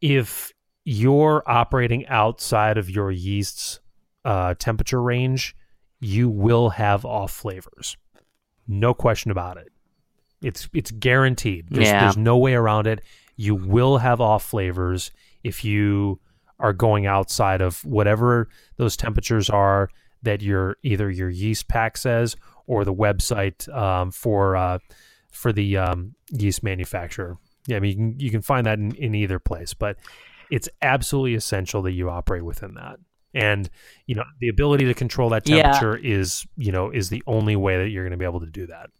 If you're operating outside of your yeast's uh, temperature range, you will have off flavors. No question about it. It's it's guaranteed. There's, Yeah. there's no way around it. You will have off flavors if you are going outside of whatever those temperatures are that your either your yeast pack says or the website um, for uh, for the um, yeast manufacturer. Yeah, I mean you can, you can find that in, in either place, but it's absolutely essential that you operate within that. And you know the ability to control that Yeah. temperature is you know is the only way that you're going to be able to do that.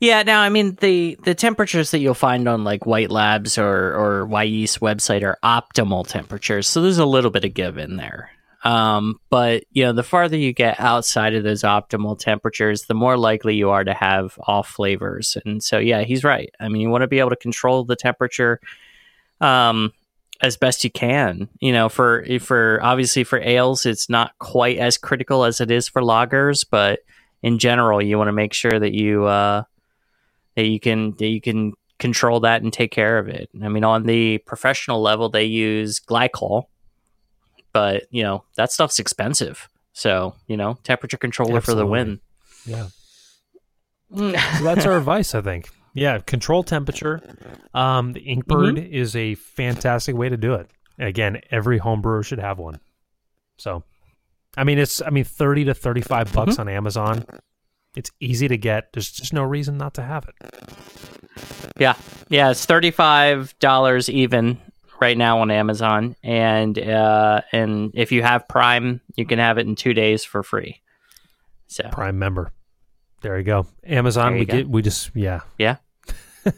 Yeah, now I mean the the temperatures that you'll find on like White Labs or or Wyeast website are optimal temperatures, so there's a little bit of give in there. Um, but you know, the farther you get outside of those optimal temperatures, the more likely you are to have off flavors. And so, yeah, he's right. I mean, you want to be able to control the temperature um, as best you can. You know, for for obviously for ales, it's not quite as critical as it is for lagers, but in general, you want to make sure that you uh, that you can that you can control that and take care of it. I mean, on the professional level, they use glycol, but you know that stuff's expensive. So you know, temperature controller for the win. Yeah. (laughs) So that's our advice, I think. Yeah, control temperature. Um, the Inkbird Mm-hmm. is a fantastic way to do it. Again, every home brewer should have one. So, I mean, it's I mean thirty to thirty five bucks Mm-hmm. on Amazon. It's easy to get. There's just no reason not to have it. Yeah, yeah, it's thirty five dollars even right now on Amazon, and uh, and if you have Prime, you can have it in two days for free. So Prime member. There you go. Amazon. You we go. get. We just yeah. yeah, (laughs)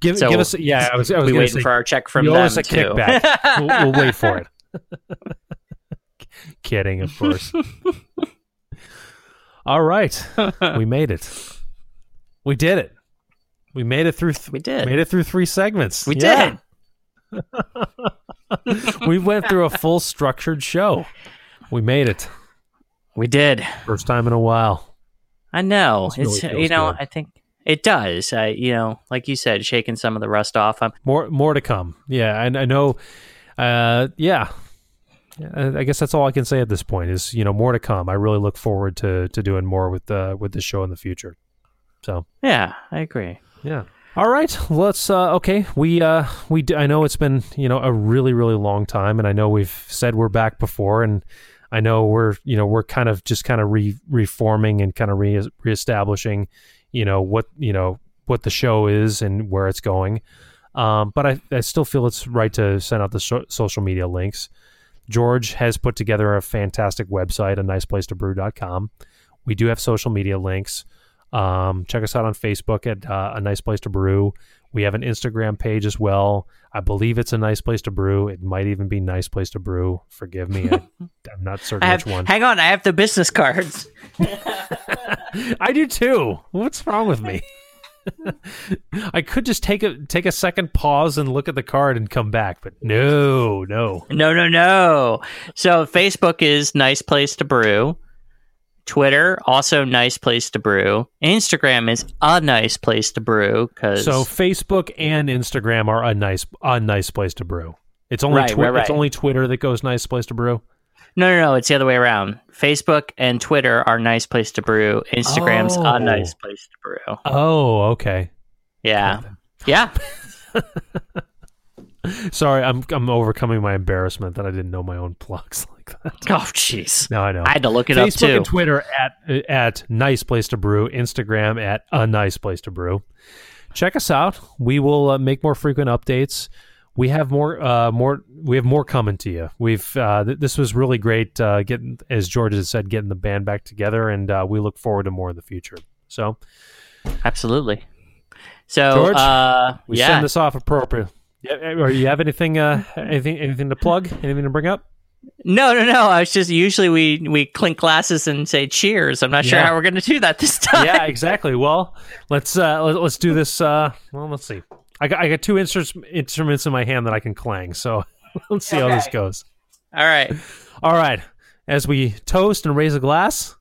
Give So, give us yeah. I was I was we waiting say, for our check from you owe us a too. kickback. we'll, we'll wait for it. (laughs) Kidding, of course. (laughs) All right, we made it. We did it. We made it through. Th- we did. Made it through three segments. We Yeah. did. (laughs) we went through a full structured show. We made it. We did. First time in a while. I know. Really it's you know, good. I think it does. I you know, like you said, shaking some of the rust off. I'm More more to come. Yeah, and I know. Uh, yeah. I I guess that's all I can say at this point. Is you know more to come. I really look forward to to doing more with the with the show in the future. So yeah, I agree. yeah. All right, let's. Uh, okay, we uh, we. d- I know it's been you know a really really long time, and I know we've said we're back before, and I know we're you know we're kind of just kind of re- reforming and kind of re- reestablishing, you know what you know what the show is and where it's going. Um, but I, I still feel it's right to send out the so- social media links. George has put together a fantastic website, a nice place to brew.com. We do have social media links. Um, check us out on Facebook at uh, A Nice Place to Brew. We have an Instagram page as well. I believe it's a nice place to brew. It might even be nice place to brew. Forgive me, I, (laughs) I'm not certain have, which one. hang on, I have the business cards. (laughs) (laughs) I do too. What's wrong with me? (laughs) I could just take a take a second pause and look at the card and come back, but no, no. No, no, no. So Facebook is nice place to brew. Twitter also nice place to brew. Instagram is a nice place to brew because So Facebook and Instagram are a nice a nice place to brew. It's only Right, Twi- right, right. it's only Twitter that goes nice place to brew. No, no, no. It's the other way around. Facebook and Twitter are nice place to brew. Instagram's Oh. a nice place to brew. Oh, okay. Yeah, yeah. (laughs) Sorry, I'm I'm overcoming my embarrassment that I didn't know my own plugs (laughs) like that. (laughs) Oh, jeez. No, I know. I had to look it up Facebook too. and Twitter at at nice place to brew. Instagram at a nice place to brew. Check us out. We will uh, make more frequent updates. We have more uh, more we have more coming to you. We've uh, th- this was really great uh, getting as George has said getting the band back together, and uh, we look forward to more in the future. So Absolutely. So, George, uh, we yeah. send this off appropriate. Yeah, or you have anything uh, anything anything to plug? Anything to bring up? No, no, no. I was just usually we we clink glasses and say cheers. I'm not sure Yeah. how we're going to do that this (laughs) time. yeah, exactly. Well, let's uh, let, let's do this. Uh, well, let's see. I got I got two instruments instruments in my hand that I can clang. So (laughs) let's see how this goes. All right. All right, as we toast and raise a glass,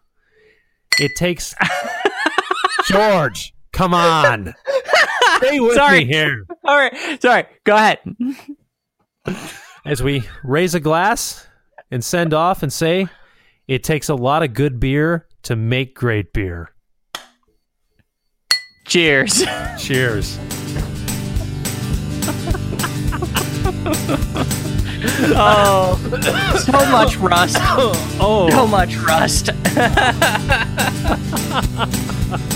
it takes (laughs) George. Come on, stay with Sorry. me here. All right. Sorry. Go ahead. As we raise a glass and send off and say, it takes a lot of good beer to make great beer. Cheers. Cheers. Oh, so much rust. Oh. So much rust. (laughs)